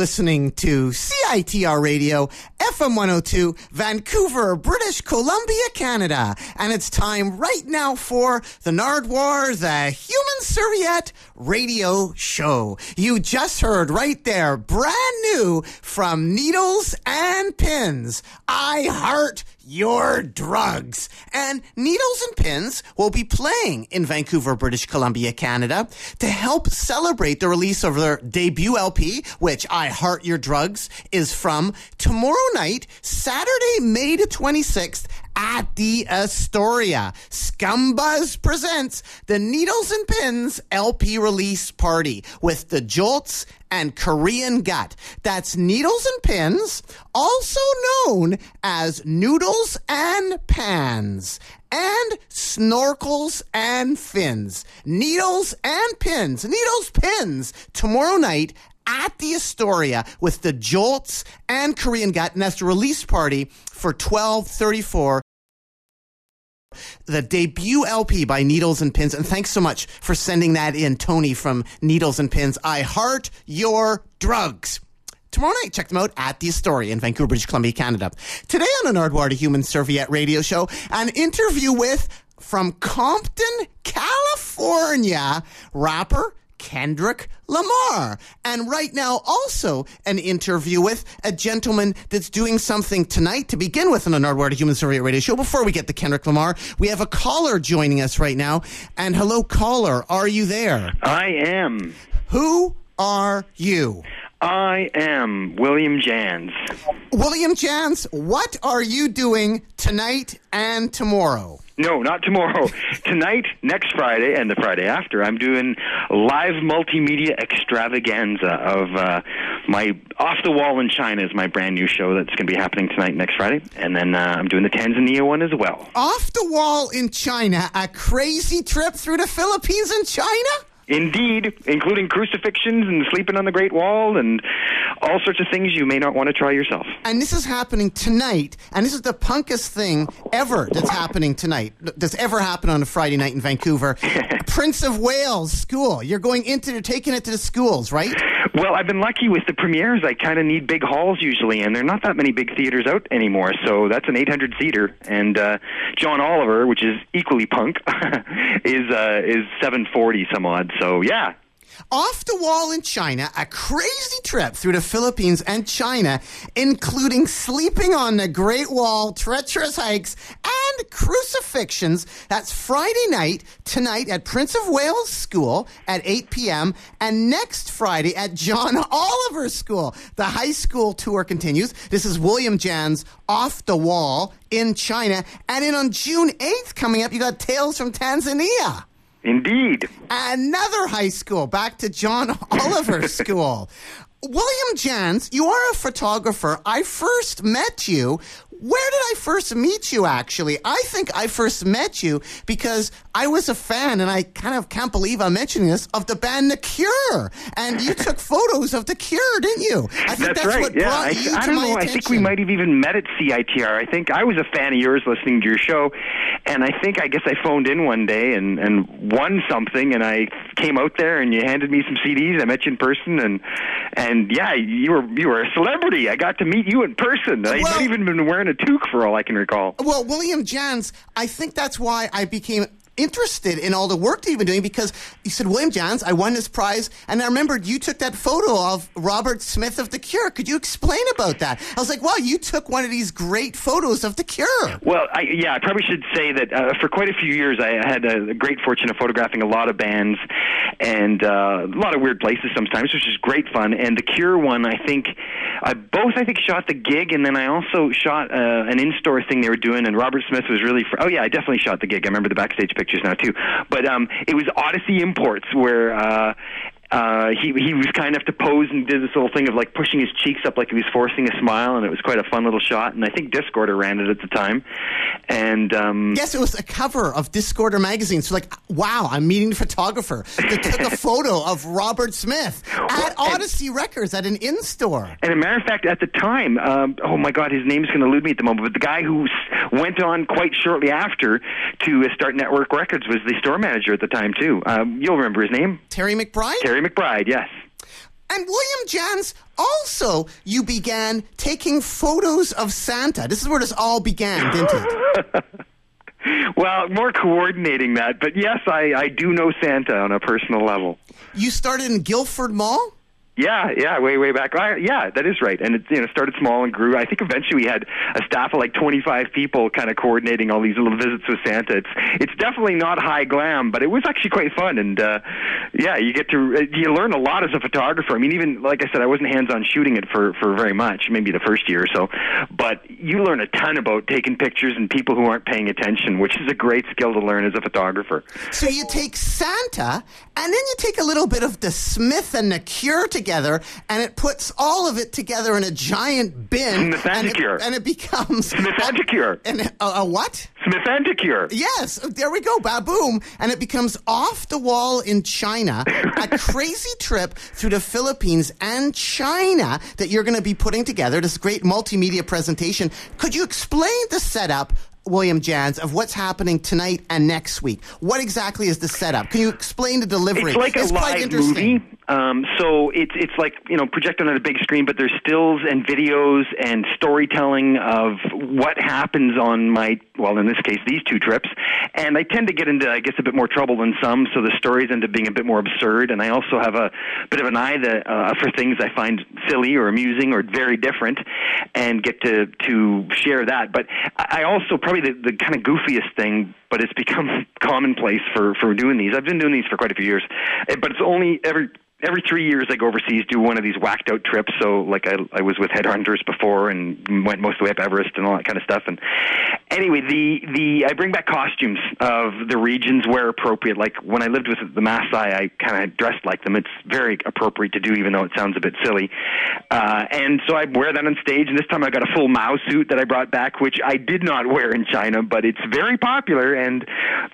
listening to CITR Radio, FM 102, Vancouver, British Columbia, Canada. And it's time right now for the Nardwuar, the Human Serviette radio show. You just heard right there, brand new from Needles and Pins. I heart your drugs. And Needles and Pins will be playing in Vancouver, British Columbia, Canada to help celebrate the release of their debut LP, which I Heart Your Drugs is from tomorrow night, Saturday, May the 26th at the Astoria. Scumbuzz presents the Needles and Pins LP release party with the Jolts and Korean Gut. That's Needles and Pins, also known as Noodles and Pans. And snorkels and fins. Needles and pins. Needles, pins. Tomorrow night at the Astoria with the Jolts and Korean Gut. And that's the release party for 1234 the debut LP by Needles and Pins. And thanks so much for sending that in, Tony from Needles and Pins. I heart your drugs. Tomorrow night, check them out at the Astoria in Vancouver, British Columbia, Canada. Today on the Nardwuar, the Human Serviette radio show, an interview with, from Compton, California, rapper Kendrick Lamar. And right now, also an interview with a gentleman that's doing something tonight to begin with on the Nardwuar Human Serviette Radio Show. Before we get to Kendrick Lamar, we have a caller joining us right now. And hello, caller, are you there? I am. Who are you? I am William Jans. William Jans, what are you doing tonight and tomorrow? No, not tomorrow. Tonight, next Friday, and the Friday after, I'm doing live multimedia extravaganza of uh, my Off the Wall in China is my brand new show that's going to be happening tonight, next Friday, and then uh, I'm doing the Tanzania one as well. Off the Wall in China, a crazy trip through the Philippines and China? Indeed, including crucifixions and sleeping on the Great Wall and all sorts of things you may not want to try yourself. And this is happening tonight, and this is the punkest thing ever that's happening tonight. That's ever happened on a Friday night in Vancouver. Prince of Wales School. You're going into, you're taking it to the schools, right? Well, I've been lucky with the premieres. I kind of need big halls usually, and there are not that many big theaters out anymore. So that's an 800 seater, and uh, John Oliver, which is equally punk, is uh, is 740 some odd. So yeah, off the wall in China, a crazy trip through the Philippines and China, including sleeping on the Great Wall, treacherous hikes, and crucifixions. That's Friday night, tonight at Prince of Wales School at 8 p.m., and next Friday at John Oliver School. The high school tour continues. This is William Jan's Off the Wall in China. And then on June 8th, coming up, you got Tales from Tanzania. Indeed. Another high school, back to John Oliver School. William Jans, you are a photographer. I first met you where did I first meet you, actually? I think I first met you because I was a fan, and I kind of can't believe I'm mentioning this, of the band The Cure. And you took photos of The Cure, didn't you? I think that's, that's right. yeah. I, I, don't know. Attention. I think we might have even met at CITR. I think I was a fan of yours listening to your show, and I think I guess I phoned in one day and, and won something, and I came out there and you handed me some CDs. I met you in person, and and yeah, you were you were a celebrity. I got to meet you in person. Well, I might even been wearing a toque for all I can recall. Well, William Jans, I think that's why I became interested in all the work that you've been doing because you said, William Jans, I won this prize. And I remembered you took that photo of Robert Smith of The Cure. Could you explain about that? I was like, wow, you took one of these great photos of The Cure. Well, I, yeah, I probably should say that uh, for quite a few years, I had a great fortune of photographing a lot of bands and uh, a lot of weird places sometimes, which is great fun. And The Cure one, I think, I both, I think, shot the gig, and then I also shot uh, an in-store thing they were doing, and Robert Smith was really, fr- oh yeah, I definitely shot the gig. I remember the backstage pictures now too. But um, it was Odyssey Imports where uh, uh, he he was kind enough to pose and did this little thing of like pushing his cheeks up like he was forcing a smile, and it was quite a fun little shot. And I think Discorder ran it at the time. And um, yes, it was a cover of Discorder magazine. So like, wow, I'm meeting the photographer that took a photo of Robert Smith at Odyssey and, Records at an in store. And a matter of fact, at the time, um, oh my God, his name's going to elude me at the moment. But the guy who went on quite shortly after to start Nettwerk Records was the store manager at the time too. Um, you'll remember his name, Terry McBride. Terry McBride, yes. And William Jans, also, you began taking photos of Santa. This is where this all began, didn't it? well, more coordinating that, but yes, I, I do know Santa on a personal level. You started in Guildford Mall? Yeah, yeah, way way back. Yeah, that is right. And it you know started small and grew. I think eventually we had a staff of like 25 people, kind of coordinating all these little visits with Santa. It's it's definitely not high glam, but it was actually quite fun. And uh, yeah, you get to uh, you learn a lot as a photographer. I mean, even like I said, I wasn't hands on shooting it for for very much, maybe the first year or so, but you learn a ton about taking pictures and people who aren't paying attention, which is a great skill to learn as a photographer. So you take Santa, and then you take a little bit of the Smith and the Cure together together, and it puts all of it together in a giant bin. Smith and, it, and it becomes Smith Anticure. And a, a what? Smith Anticure. Yes, there we go, baboom, and it becomes off the wall in China. a crazy trip through the Philippines and China that you're going to be putting together. This great multimedia presentation. Could you explain the setup William Jans, of what's happening tonight and next week. What exactly is the setup? Can you explain the delivery? It's like it's a live movie. Um, so it's it's like you know projected on a big screen, but there's stills and videos and storytelling of what happens on my well, in this case, these two trips. And I tend to get into, I guess, a bit more trouble than some, so the stories end up being a bit more absurd. And I also have a bit of an eye that uh, for things I find silly or amusing or very different, and get to to share that. But I also probably the, the kind of goofiest thing, but it's become commonplace for for doing these. I've been doing these for quite a few years, eh, but it's only every every three years I go overseas, do one of these whacked out trips. So like I, I was with Headhunters before and went most of the way up Everest and all that kind of stuff. And anyway, the the I bring back costumes of the regions where appropriate. Like when I lived with the Maasai, I kind of dressed like them. It's very appropriate to do, even though it sounds a bit silly. Uh, and so I wear that on stage. And this time I got a full Mao suit that I brought back, which I did not wear in China, but it's very popular. And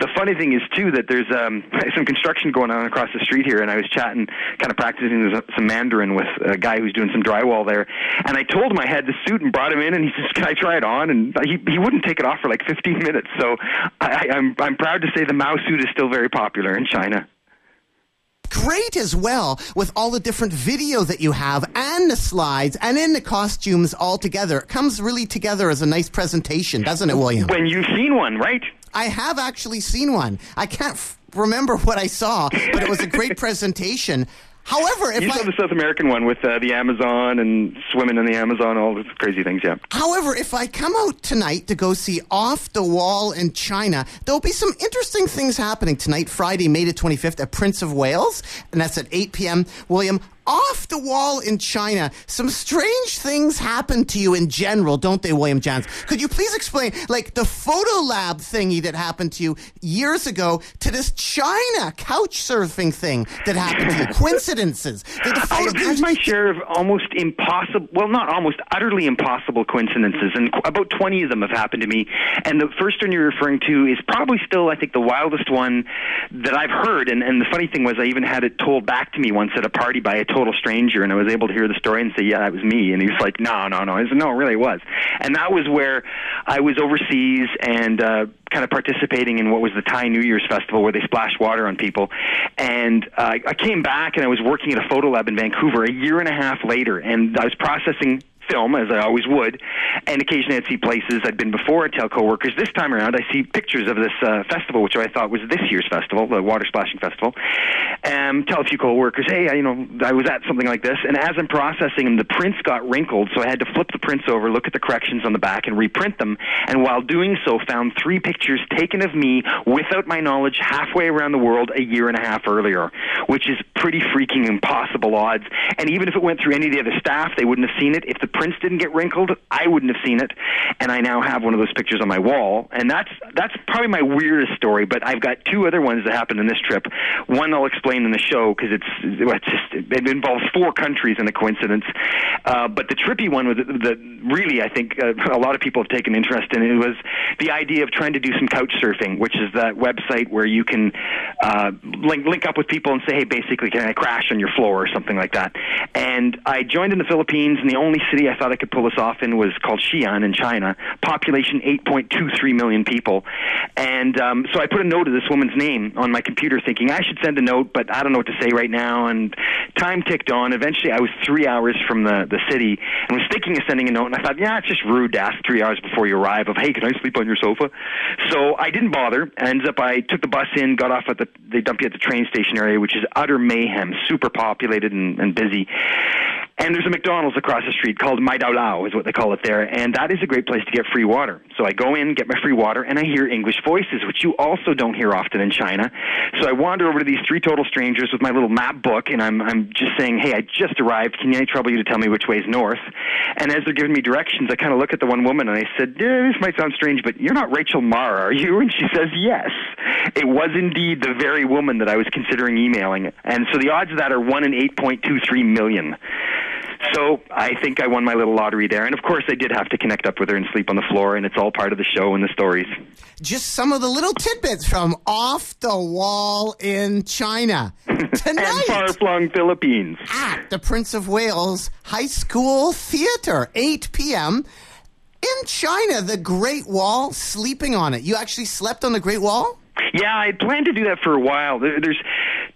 the funny thing is too that there's um, some construction going on across the street here, and I was chatting kind of practicing some Mandarin with a guy who's doing some drywall there. And I told him I had the suit and brought him in, and he says, "Can I try it on?" And he he wouldn't take it off for like 15 minutes. So I, I'm I'm proud to say the Mao suit is still very popular in China great as well with all the different video that you have and the slides and in the costumes all together. It comes really together as a nice presentation, doesn't it, William? When you've seen one, right? I have actually seen one. I can't f- remember what I saw, but it was a great presentation. However, if you I, saw the South American one with uh, the Amazon and swimming in the Amazon, all those crazy things, yeah. However, if I come out tonight to go see Off the Wall in China, there'll be some interesting things happening tonight, Friday, May the 25th, at Prince of Wales, and that's at 8 p.m. William, off the wall in China. Some strange things happen to you in general, don't they, William Jans? Could you please explain, like the photo lab thingy that happened to you years ago to this China couch surfing thing that happened to you? Coincidences. I've had my share of almost impossible, well, not almost, utterly impossible coincidences, and about 20 of them have happened to me. And the first one you're referring to is probably still, I think, the wildest one that I've heard. And, and the funny thing was, I even had it told back to me once at a party by a total stranger, and I was able to hear the story and say, "Yeah, that was me." And he was like, "No, no, no." I said, "No, it really was." And that was where I was overseas and uh, kind of participating in what was the Thai New Year's festival, where they splashed water on people. And uh, I came back and I was working at a photo lab in Vancouver a year and a half later, and I was processing film, as I always would, and occasionally I'd see places I'd been before and tell coworkers. This time around, I see pictures of this uh, festival, which I thought was this year's festival, the Water Splashing Festival. Um, tell a few coworkers, hey, I, you know, I was at something like this, and as I'm processing them, the prints got wrinkled, so I had to flip the prints over, look at the corrections on the back, and reprint them. And while doing so, found three pictures taken of me without my knowledge halfway around the world a year and a half earlier, which is pretty freaking impossible odds. And even if it went through any of the other staff, they wouldn't have seen it. If the prints didn't get wrinkled, I wouldn't have seen it, and I now have one of those pictures on my wall. And that's that's probably my weirdest story. But I've got two other ones that happened in this trip. One I'll explain in the show because it's, it's just it involves four countries in a coincidence. Uh, but the trippy one was that really I think uh, a lot of people have taken interest in. It was the idea of trying to do some couch surfing, which is that website where you can uh, link link up with people and say, hey, basically, can I crash on your floor or something like that. And I joined in the Philippines, and the only city I thought I could pull this off in was called Xi'an in China, population 8.23 million people. And um, so I put a note of this woman's name on my computer thinking I should send a note, but I don't know what to say right now. And time ticked on. Eventually, I was three hours from the the city and was thinking of sending a note. And I thought, yeah, it's just rude to ask three hours before you arrive of, hey, can I sleep on your sofa? So I didn't bother. Ends up, I took the bus in, got off at the they dump you at the train station area, which is utter mayhem, super populated and, and busy. And there's a McDonald's across the street called Mai Dao Lao, is what they call it there, and that is a great place to get free water. So I go in, get my free water, and I hear English voices, which you also don't hear often in China. So I wander over to these three total strangers with my little map book, and I'm I'm just saying, "Hey, I just arrived. Can I trouble you to tell me which way is north?" And as they're giving me directions, I kind of look at the one woman and I said, yeah, "This might sound strange, but you're not Rachel Marr, are you?" And she says, "Yes." It was indeed the very woman that I was considering emailing, and so the odds of that are one in eight point two three million. So I think I won my little lottery there. And of course, I did have to connect up with her and sleep on the floor, and it's all part of the show and the stories. Just some of the little tidbits from off the wall in China. Tonight, and far flung Philippines. At the Prince of Wales High School Theater, 8 p.m. In China, the Great Wall, sleeping on it. You actually slept on the Great Wall? Yeah, I planned to do that for a while. There's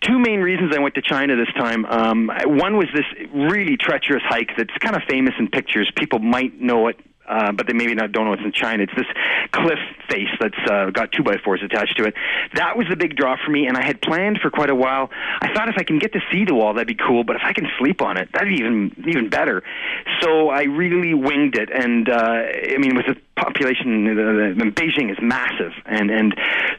two main reasons I went to China this time. Um, one was this really treacherous hike that's kind of famous in pictures. People might know it uh, but they maybe not don't know it's in China. It's this cliff face that's uh, got two by fours attached to it. That was the big draw for me, and I had planned for quite a while. I thought if I can get to see the wall, that'd be cool. But if I can sleep on it, that'd be even even better. So I really winged it, and uh, I mean, with the population, the, uh, the, Beijing is massive, and and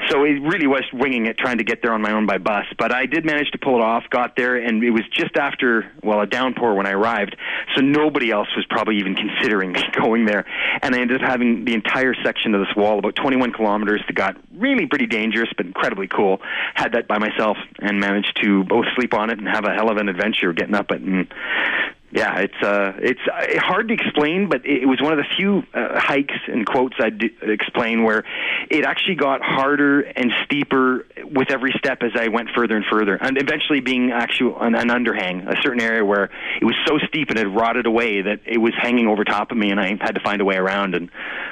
so it really was winging it, trying to get there on my own by bus. But I did manage to pull it off. Got there, and it was just after well a downpour when I arrived, so nobody else was probably even considering going there. And I ended up having the entire section of this wall, about 21 kilometers, that got really pretty dangerous, but incredibly cool. Had that by myself, and managed to both sleep on it and have a hell of an adventure getting up it and yeah, it's uh, it's uh, hard to explain, but it was one of the few uh, hikes and quotes I'd explain where it actually got harder and steeper with every step as I went further and further, and eventually being actually an, an underhang, a certain area where it was so steep and it rotted away that it was hanging over top of me, and I had to find a way around. And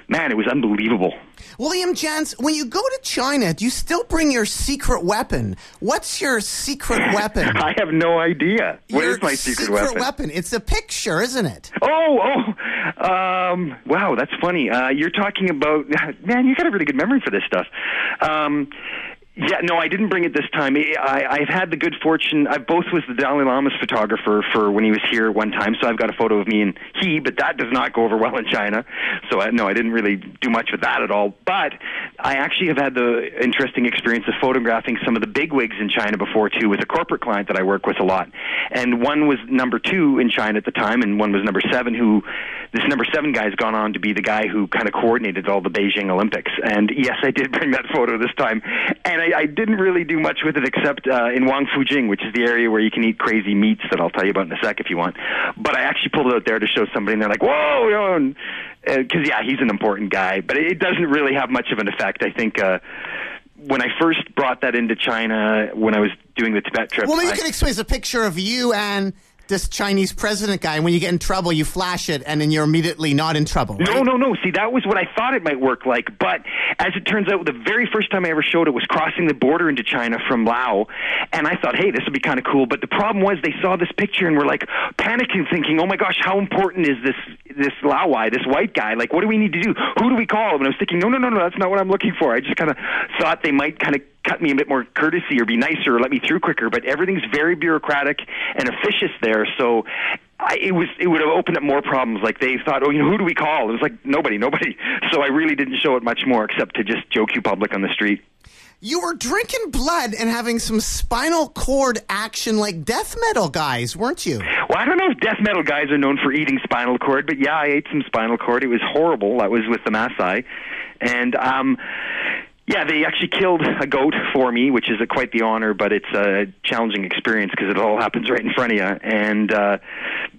man, it was unbelievable. William Jans, when you go to China, do you still bring your secret weapon? What's your secret weapon? I have no idea. What your is my secret, secret weapon? weapon? It's a picture, isn't it? Oh, oh, um, wow, that's funny. Uh, you're talking about man. You got a really good memory for this stuff. Um, yeah, no, I didn't bring it this time. I, I've had the good fortune. I both was the Dalai Lama's photographer for when he was here one time, so I've got a photo of me and he. But that does not go over well in China. So I, no, I didn't really do much with that at all. But I actually have had the interesting experience of photographing some of the big wigs in China before too, with a corporate client that I work with a lot. And one was number two in China at the time, and one was number seven. Who this number seven guy has gone on to be the guy who kind of coordinated all the Beijing Olympics. And yes, I did bring that photo this time, and I I, didn't really do much with it except uh, in Wangfujing, which is the area where you can eat crazy meats that I'll tell you about in a sec if you want. But I actually pulled it out there to show somebody, and they're like, "Whoa!" Because uh, yeah, he's an important guy, but it doesn't really have much of an effect. I think. Uh, when I first brought that into China, when I was doing the Tibet trip, well, maybe I, you can explain. A picture of you and this Chinese president guy, and when you get in trouble, you flash it, and then you're immediately not in trouble. Right? No, no, no. See, that was what I thought it might work like. But as it turns out, the very first time I ever showed it was crossing the border into China from Laos, and I thought, hey, this would be kind of cool. But the problem was they saw this picture and were like panicking, thinking, oh my gosh, how important is this this Laowai, this white guy? Like, what do we need to do? Who do we call? And I was thinking, no, no, no, no, that's not what I'm looking for. I just kind of thought they might kind of cut me a bit more courtesy or be nicer or let me through quicker. But everything's very bureaucratic and officious there. So I, it was it would have opened up more problems. Like they thought, oh, you know, who do we call? It was like nobody, nobody. So I really didn't show it much more except to just joke you public on the street. You were drinking blood and having some spinal cord action like death metal guys, weren't you? Well, I don't know if death metal guys are known for eating spinal cord, but yeah, I ate some spinal cord. It was horrible. That was with the Maasai. And um yeah, they actually killed a goat for me, which is a, quite the honor, but it's a challenging experience because it all happens right in front of you. And uh,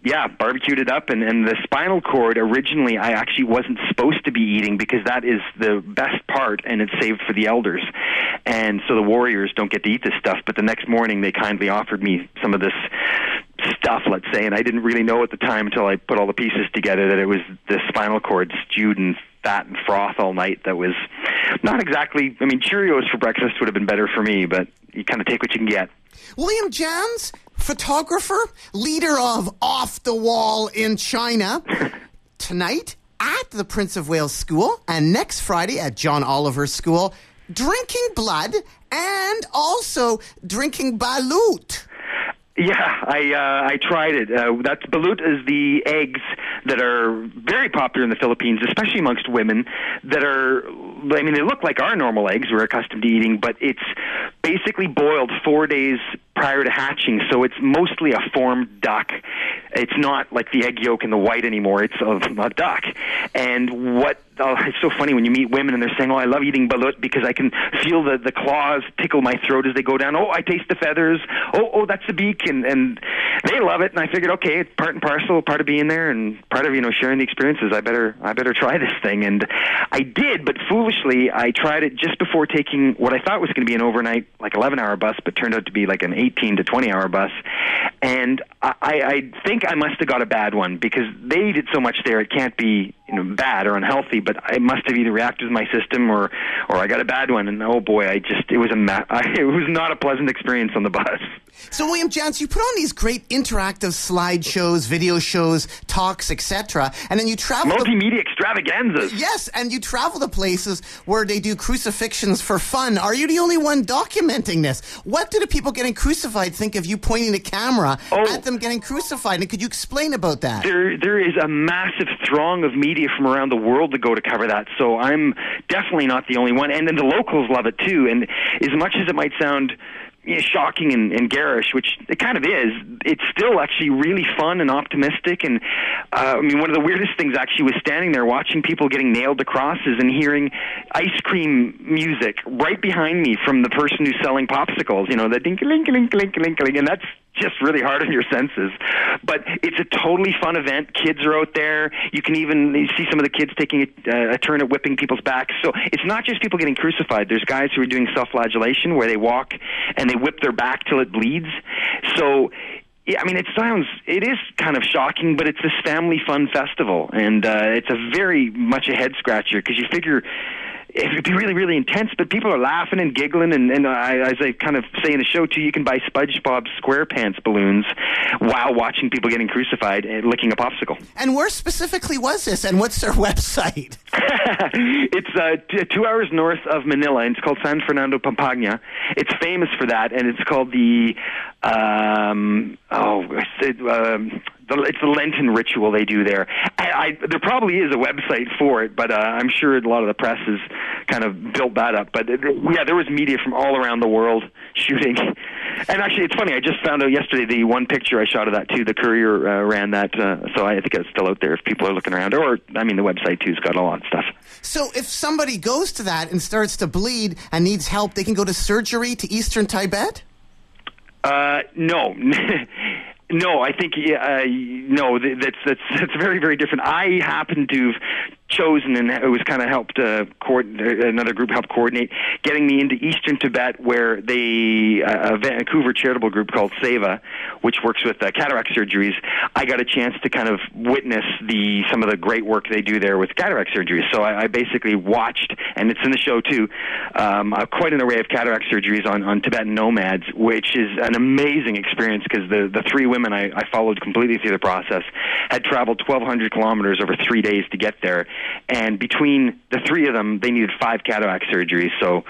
yeah, barbecued it up, and, and the spinal cord originally I actually wasn't supposed to be eating because that is the best part, and it's saved for the elders. And so the warriors don't get to eat this stuff. But the next morning, they kindly offered me some of this stuff, let's say, and I didn't really know at the time until I put all the pieces together that it was the spinal cord stewed in fat and froth all night that was not exactly. I mean, Cheerios for breakfast would have been better for me, but you kind of take what you can get. William Jans, photographer, leader of Off the Wall in China, tonight at the Prince of Wales School and next Friday at John Oliver School, drinking blood and also drinking balut. Yeah, I uh, I tried it. Uh, that's balut is the eggs that are very popular in the Philippines, especially amongst women. That are, I mean, they look like our normal eggs we're accustomed to eating, but it's basically boiled four days prior to hatching, so it's mostly a formed duck. It's not like the egg yolk and the white anymore. It's of a duck. And what oh, it's so funny when you meet women and they're saying, "Oh, I love eating balut because I can feel the the claws tickle my throat as they go down. Oh, I taste the feathers. Oh, oh, that's the beak." And and they love it. And I figured, okay, it's part and parcel, part of being there, and part of you know sharing the experiences. I better I better try this thing. And I did, but foolishly, I tried it just before taking what I thought was going to be an overnight, like 11 hour bus, but turned out to be like an 18 to 20 hour bus. And I, I think I must have got a bad one because they eat so much there, it can't be you know bad or unhealthy. But I must have either reacted to my system or or I got a bad one. And oh boy, I just it was a ma- I, it was not a pleasant experience on the bus. So, William Jans, you put on these great interactive slideshows, video shows, talks, etc., and then you travel multimedia to, extravaganzas. Yes, and you travel to places where they do crucifixions for fun. Are you the only one documenting this? What do the people getting crucified think of you pointing the camera oh, at them getting crucified? And could you explain about that? There, there is a massive throng of media from around the world to go to cover that. So I'm definitely not the only one, and then the locals love it too. And as much as it might sound shocking and, and garish, which it kind of is, it's still actually really fun and optimistic. And uh, I mean, one of the weirdest things actually was standing there watching people getting nailed to crosses and hearing ice cream music right behind me from the person who's selling popsicles. You know, the dink a link a link link link and that's just really hard on your senses. But it's a totally fun event. Kids are out there. You can even you see some of the kids taking a, a turn at whipping people's backs. So it's not just people getting crucified. There's guys who are doing self-flagellation where they walk and they whip their back till it bleeds. So yeah, I mean, it sounds, it is kind of shocking, but it's this family fun festival, and uh, it's a very much a head scratcher because you figure it would be really, really intense. But people are laughing and giggling, and, and I, as I kind of say in the show too, you can buy SpongeBob SquarePants balloons while watching people getting crucified and licking a popsicle. And where specifically was this, and what's their website? it's uh, t- two hours north of Manila, and it's called San Fernando Pampanga. It's famous for that, and it's called the um, oh, it, um, the, it's the Lenten ritual they do there. I, I, there probably is a website for it, but uh, I'm sure a lot of the press has kind of built that up. But it, yeah, there was media from all around the world shooting. And actually, it's funny. I just found out yesterday the one picture I shot of that too. The Courier uh, ran that, uh, so I think it's still out there if people are looking around. Or I mean, the website too's got a lot of stuff. So if somebody goes to that and starts to bleed and needs help, they can go to surgery to Eastern Tibet. Uh, no. No, I think uh, no. That's that's that's very very different. I happen to chosen and it was kind of helped uh, another group helped coordinate getting me into eastern Tibet where they uh, a Vancouver charitable group called Seva which works with uh, cataract surgeries. I got a chance to kind of witness the some of the great work they do there with cataract surgeries. So I, I basically watched and it's in the show too um, uh, quite an array of cataract surgeries on, on Tibetan nomads which is an amazing experience because the, the three women I, I followed completely through the process had traveled 1,200 kilometers over three days to get there and between the three of them, they needed five cataract surgeries. So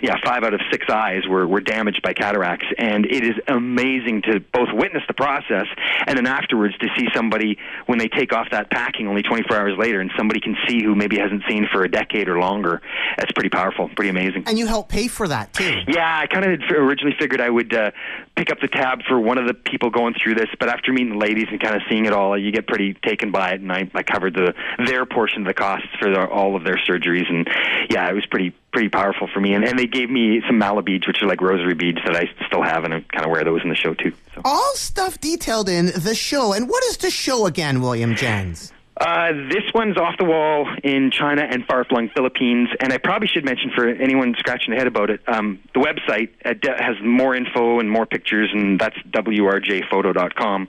yeah, five out of six eyes were, were damaged by cataracts. And it is amazing to both witness the process and then afterwards to see somebody, when they take off that packing only 24 hours later, and somebody can see who maybe hasn't seen for a decade or longer. That's pretty powerful, pretty amazing. And you help pay for that, too. Yeah, I kind of originally figured I would uh, pick up the tab for one of the people going through this, but after meeting the ladies and kind of seeing it all, you get pretty taken by it, and I, I covered the their portion of the costs for the, all of their surgeries, and yeah, it was pretty pretty powerful for me. And, and they gave me some mala beads, which are like rosary beads that I still have, and I kind of wear those in the show too. So. All stuff detailed in the show. And what is the show again, William Jans? Uh, this one's off the wall in China and far flung Philippines. And I probably should mention for anyone scratching their head about it, um, the website uh, has more info and more pictures, and that's wrjphoto.com.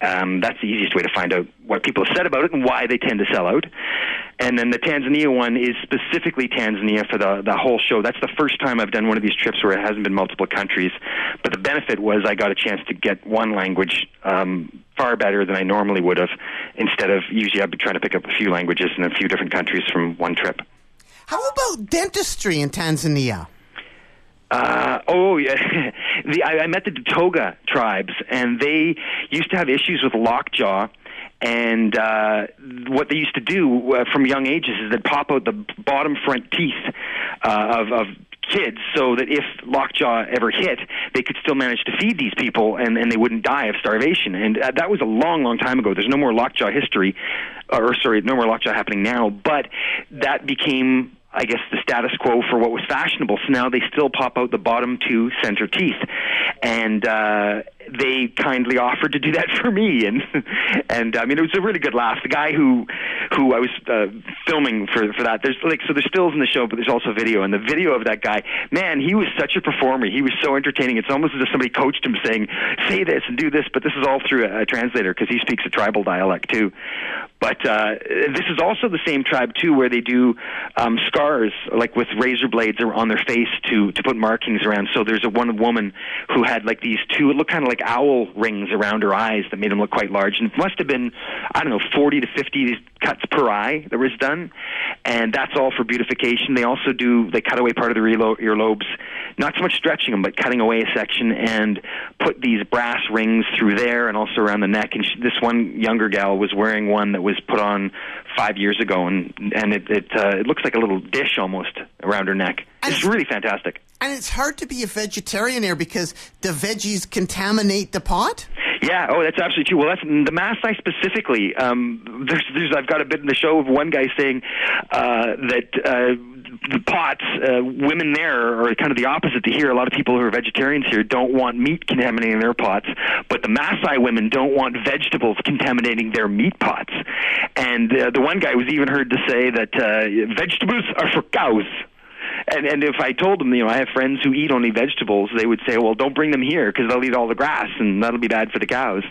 Um, that's the easiest way to find out what people have said about it and why they tend to sell out. And then the Tanzania one is specifically Tanzania for the the whole show. That's the first time I've done one of these trips where it hasn't been multiple countries. But the benefit was I got a chance to get one language um, far better than I normally would have. Instead of usually I'd be trying to pick up a few languages in a few different countries from one trip. How about dentistry in Tanzania? Uh, oh, yeah. the, I, I met the Datoga tribes, and they used to have issues with lockjaw. And uh, what they used to do uh, from young ages is they'd pop out the bottom front teeth uh, of, of kids so that if lockjaw ever hit, they could still manage to feed these people and, and they wouldn't die of starvation. And uh, that was a long, long time ago. There's no more lockjaw history, or sorry, no more lockjaw happening now. But that became I guess the status quo for what was fashionable. So now they still pop out the bottom two center teeth, and uh, they kindly offered to do that for me. And and I mean, it was a really good laugh. The guy who who I was uh, filming for for that, there's like so there's stills in the show, but there's also video. And the video of that guy, man, he was such a performer. He was so entertaining. It's almost as if somebody coached him, saying, "Say this and do this." But this is all through a, a translator because he speaks a tribal dialect too. But uh, this is also the same tribe too, where they do um, scars, like with razor blades on their face to to put markings around. So there's a one woman who had like these two. It looked kind of like owl rings around her eyes that made them look quite large, and it must have been I don't know 40 to 50 cuts per eye that was done, and that's all for beautification. They also do they cut away part of the earlobes, not so much stretching them, but cutting away a section and put these brass rings through there and also around the neck. And she, this one younger gal was wearing one that was put on five years ago, and and it it, uh, it looks like a little dish almost around her neck. And it's really fantastic. And it's hard to be a vegetarian there because the veggies contaminate the pot. Yeah, oh, that's absolutely true. Well, that's the Maasai specifically. Um, there's, there's, I've got a bit in the show of one guy saying uh, that uh, the pots, uh, women there are kind of the opposite to here. A lot of people who are vegetarians here don't want meat contaminating their pots, but the Maasai women don't want vegetables contaminating their meat pots. And uh, the one guy was even heard to say that uh, vegetables are for cows. And and if I told them, you know, I have friends who eat only vegetables, they would say, well, don't bring them here because they'll eat all the grass, and that'll be bad for the cows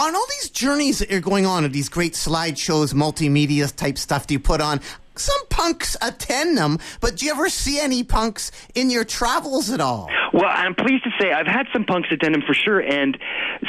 on all these journeys that you're going on, of these great slideshows, multimedia type stuff do you put on, some punks attend them, but do you ever see any punks in your travels at all? Well, I'm pleased to say I've had some punks attend them for sure, and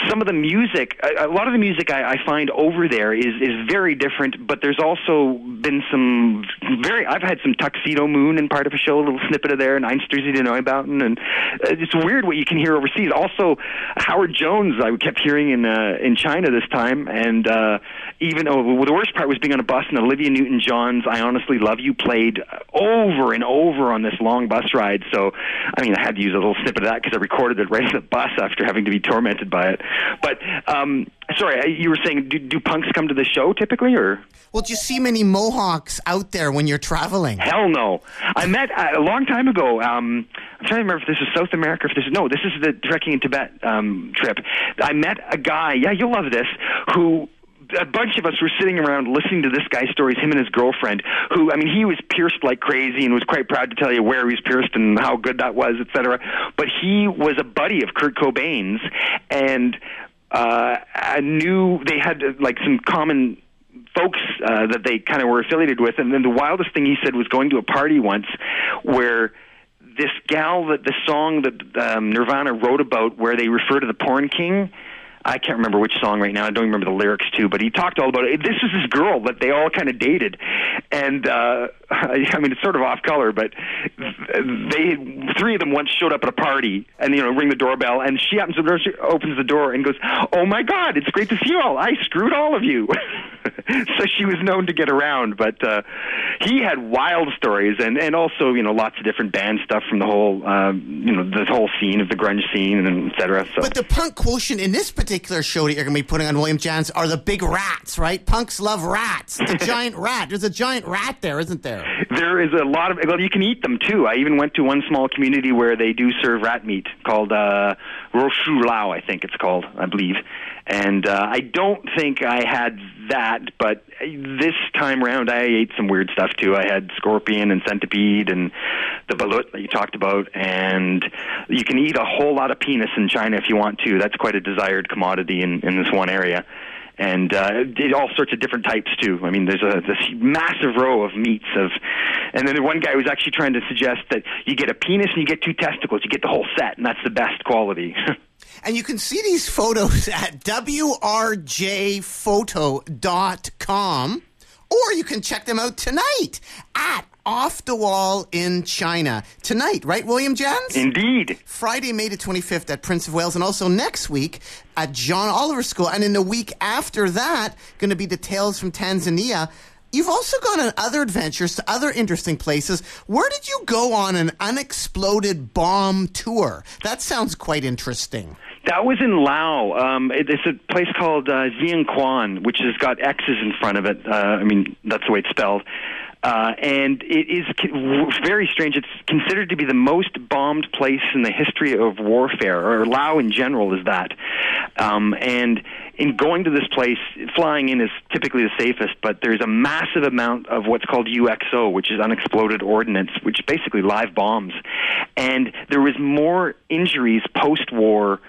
some of the music, a, lot of the music I, I find over there is is very different. But there's also been some very. I've had some Tuxedo Moon in part of a show, a little snippet of there, and Einstürzende Neubauten, and uh, it's weird what you can hear overseas. Also, Howard Jones, I kept hearing in uh, in China this time, and uh, even oh, the worst part was being on a bus and Olivia Newton-John's "I Honestly Love You" played over and over on this long bus ride. So, I mean, I had to use a little snippet of that because I recorded it right in the bus after having to be tormented by it. But um, sorry, you were saying, do, do punks come to the show typically, or? Well, do you see many Mohawks out there when you're traveling? Hell no. I met uh, a long time ago. Um, I'm trying to remember if this is South America. If this is no, this is the trekking in Tibet um, trip. I met a guy. Yeah, you'll love this. Who a bunch of us were sitting around listening to this guy's stories, him and his girlfriend, who, I mean, he was pierced like crazy and was quite proud to tell you where he was pierced and how good that was, etc. But he was a buddy of Kurt Cobain's, and uh, I knew they had like some common folks uh, that they kind of were affiliated with. And then the wildest thing he said was going to a party once where this gal that the song that um, Nirvana wrote about, where they refer to the porn king I can't remember which song right now. I don't remember the lyrics too, but he talked all about it. This is this girl that they all kind of dated, and uh, I mean it's sort of off color, but they three of them once showed up at a party and you know ring the doorbell, and she happens to she opens the door and goes, "Oh my God, it's great to see you all. I screwed all of you." so she was known to get around, but uh, he had wild stories and and also you know lots of different band stuff from the whole um, you know the whole scene of the grunge scene and et cetera. So. But the punk quotient in this particular show that you're going to be putting on William Jans are the big rats, right? Punks love rats. The giant rat. There's a giant rat there, isn't there? There is a lot of. Well, you can eat them too. I even went to one small community where they do serve rat meat called uh, Roshu Lao, I think it's called, I believe. And uh, I don't think I had that, but this time around I ate some weird stuff too. I had scorpion and centipede and the balut that you talked about, and you can eat a whole lot of penis in China if you want to. That's quite a desired commodity in, in this one area and uh, did all sorts of different types too. I mean, there's a this massive row of meats of, and then one guy was actually trying to suggest that you get a penis and you get two testicles, you get the whole set, and that's the best quality. And you can see these photos at wrjphoto.com or you can check them out tonight at Off the Wall in China. Tonight, right, William Jans? Indeed. Friday, May the 25th at Prince of Wales, and also next week at John Oliver School. And in the week after that, going to be the Tales from Tanzania. You've also gone on other adventures to other interesting places. Where did you go on an unexploded bomb tour? That sounds quite interesting. That was in Laos. Um, it, it's a place called uh, Xian which has got X's in front of it. Uh, I mean, that's the way it's spelled. Uh, and it is very strange. It's considered to be the most bombed place in the history of warfare, or Laos in general is that. Um, and in going to this place, flying in is typically the safest, but there's a massive amount of what's called UXO, which is unexploded ordnance, which is basically live bombs. And there was more injuries post-war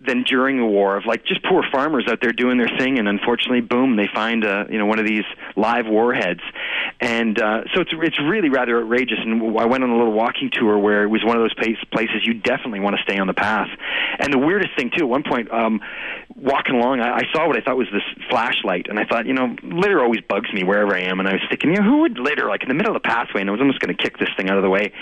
than during the war of like just poor farmers out there doing their thing and unfortunately boom they find uh you know one of these live warheads. And uh so it's it's really rather outrageous. And I went on a little walking tour where it was one of those places you definitely want to stay on the path. And the weirdest thing too at one point um walking along I, I saw what I thought was this flashlight and I thought you know litter always bugs me wherever I am. And I was thinking you know who would litter like in the middle of the pathway? And I was almost going to kick this thing out of the way.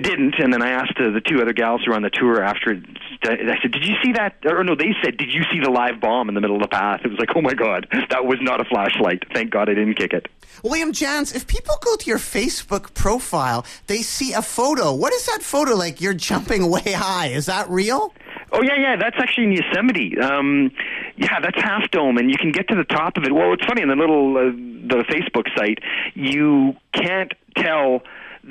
Didn't. And then I asked uh, the two other gals who were on the tour after I said did you see that or no, they said, "Did you see the live bomb in the middle of the path?" It was like, "Oh my god, that was not a flashlight. Thank God I didn't kick it." William Jans, if people go to your Facebook profile, they see a photo. What is that photo like? You're jumping way high. Is that real? Oh yeah, yeah. That's actually in Yosemite. Um, yeah, that's Half Dome, and you can get to the top of it. Well, it's funny in the little uh, the Facebook site, you can't tell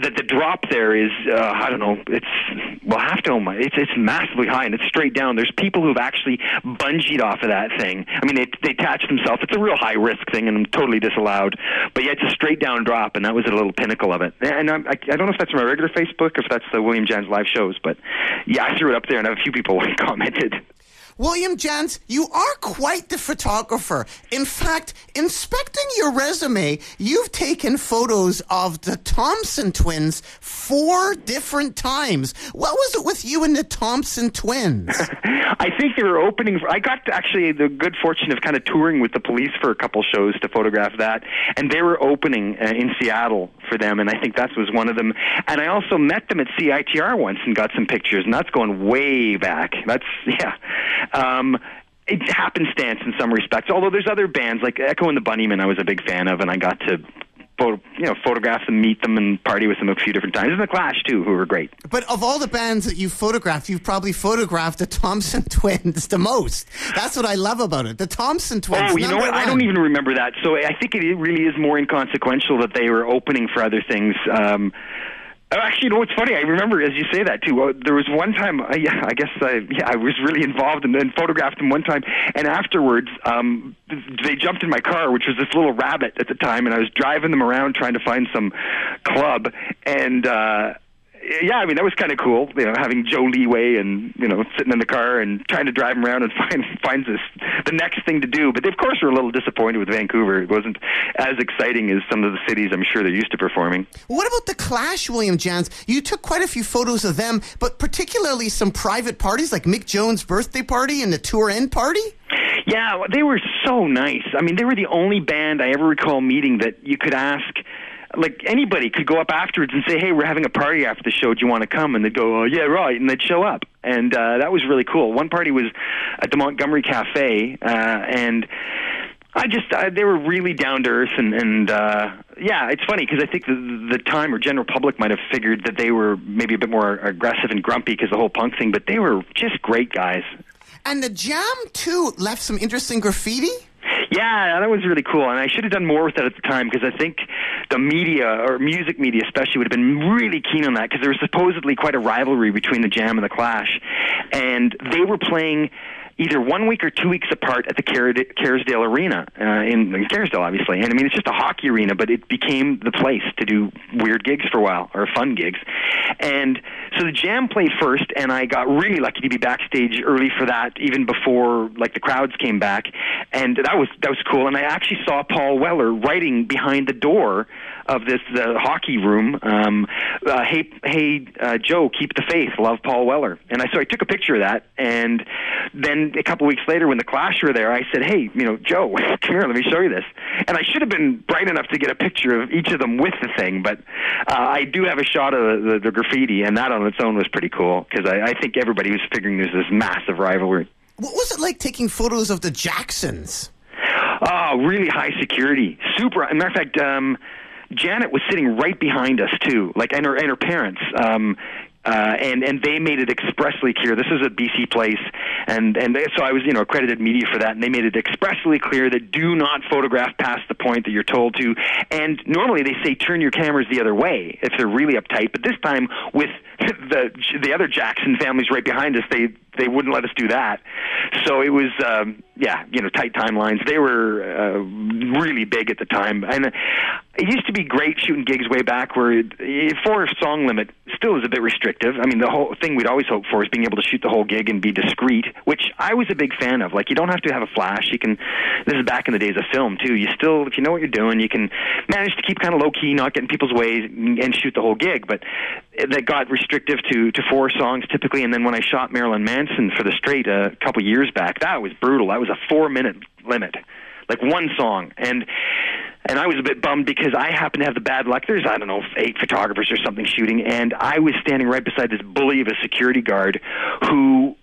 the the drop there is uh, I don't know it's well half dome it's it's massively high and it's straight down. There's people who've actually bungeed off of that thing. I mean they they attach themselves. It's a real high risk thing and totally disallowed. But yeah, it's a straight down drop and that was a little pinnacle of it. And I'm, I I don't know if that's my regular Facebook or if that's the William Jans live shows, but yeah, I threw it up there and a few people commented. William Jans, you are quite the photographer. In fact, inspecting your resume, you've taken photos of the Thompson twins four different times. What was it with you and the Thompson twins? I think they were opening. I got actually the good fortune of kind of touring with the police for a couple shows to photograph that, and they were opening uh, in Seattle for them, and I think that was one of them. And I also met them at CITR once and got some pictures, and that's going way back. That's yeah. Um, it's happenstance in some respects. Although there's other bands like Echo and the Bunnymen, I was a big fan of, and I got to photo, you know, photograph them, meet them, and party with them a few different times. And the Clash too, who were great. But of all the bands that you've photographed, you've probably photographed the Thompson Twins the most. That's what I love about it. The Thompson Twins. Oh, you know what? One. I don't even remember that. So I think it really is more inconsequential that they were opening for other things. Um, actually, you know what's funny? I remember as you say that too. Uh, there was one time, uh, yeah, I guess I, yeah, I was really involved and then photographed them one time. And afterwards, um, they jumped in my car, which was this little rabbit at the time, and I was driving them around trying to find some club. And uh, yeah, I mean that was kind of cool. You know, having Joe Leeway and you know sitting in the car and trying to drive him around and find finds this the next thing to do. But they, of course, were a little disappointed with Vancouver. It wasn't as exciting as some of the cities I'm sure they're used to performing. What about the Clash, William Jans? You took quite a few photos of them, but particularly some private parties like Mick Jones' birthday party and the tour end party. Yeah, they were so nice. I mean, they were the only band I ever recall meeting that you could ask like anybody could go up afterwards and say, "Hey, we're having a party after the show. Do you want to come?" And they'd go, oh, "Yeah, right," and they'd show up, and uh, that was really cool. One party was at the Montgomery Cafe, uh, and I just uh, they were really down to earth, and and uh, yeah, it's funny because I think the, the time or general public might have figured that they were maybe a bit more aggressive and grumpy because the whole punk thing, but they were just great guys. And the Jam too left some interesting graffiti. Yeah, that was really cool, and I should have done more with that at the time because I think the media or music media especially would have been really keen on that because there was supposedly quite a rivalry between the Jam and the Clash, and they were playing either one week or two weeks apart at the Kerrisdale Arena uh, in, in Kerrisdale, obviously. And I mean, it's just a hockey arena, but it became the place to do weird gigs for a while or fun gigs. And so the Jam played first, and I got really lucky to be backstage early for that, even before like the crowds came back, and that was that was cool. And I actually saw Paul Weller writing behind the door of this the hockey room. Um, uh, hey, hey, uh, Joe, keep the faith. Love Paul Weller. And I so I took a picture of that, and then a couple weeks later, when the Clash were there, I said, hey, you know, Joe, come here, let me show you this. And I should have been bright enough to get a picture of each of them with the thing, but uh, I do have a shot of the, the, the graffiti, and that on its own was pretty cool because I, I think everybody was figuring there's this massive rivalry. What was it like taking photos of the Jacksons? Oh, really high security. Super. As a matter of fact, um, Janet was sitting right behind us too, like and her and her parents. Um, uh, and and they made it expressly clear this is a BC place, and and they, so I was you know accredited media for that, and they made it expressly clear that do not photograph past the point that you're told to. And normally they say turn your cameras the other way if they're really uptight, but this time with the the other Jackson families right behind us, they they wouldn't let us do that. So it was, um, yeah, you know, tight timelines. They were uh, really big at the time, and it used to be great shooting gigs way back where four song limit still is a bit restrictive. I mean, the whole thing we'd always hope for is being able to shoot the whole gig and be discreet, which I was a big fan of. Like, you don't have to have a flash. You can. This is back in the days of film too. You still, if you know what you're doing, you can manage to keep kind of low key, not get in people's way, and shoot the whole gig. But that got restrictive to to four songs typically. And then when I shot Marilyn Manson for the Straight a couple years back, that was brutal. That was a four minute limit, like one song, and and I was a bit bummed because I happened to have the bad luck. There's I don't know eight photographers or something shooting, and I was standing right beside this bully of a security guard who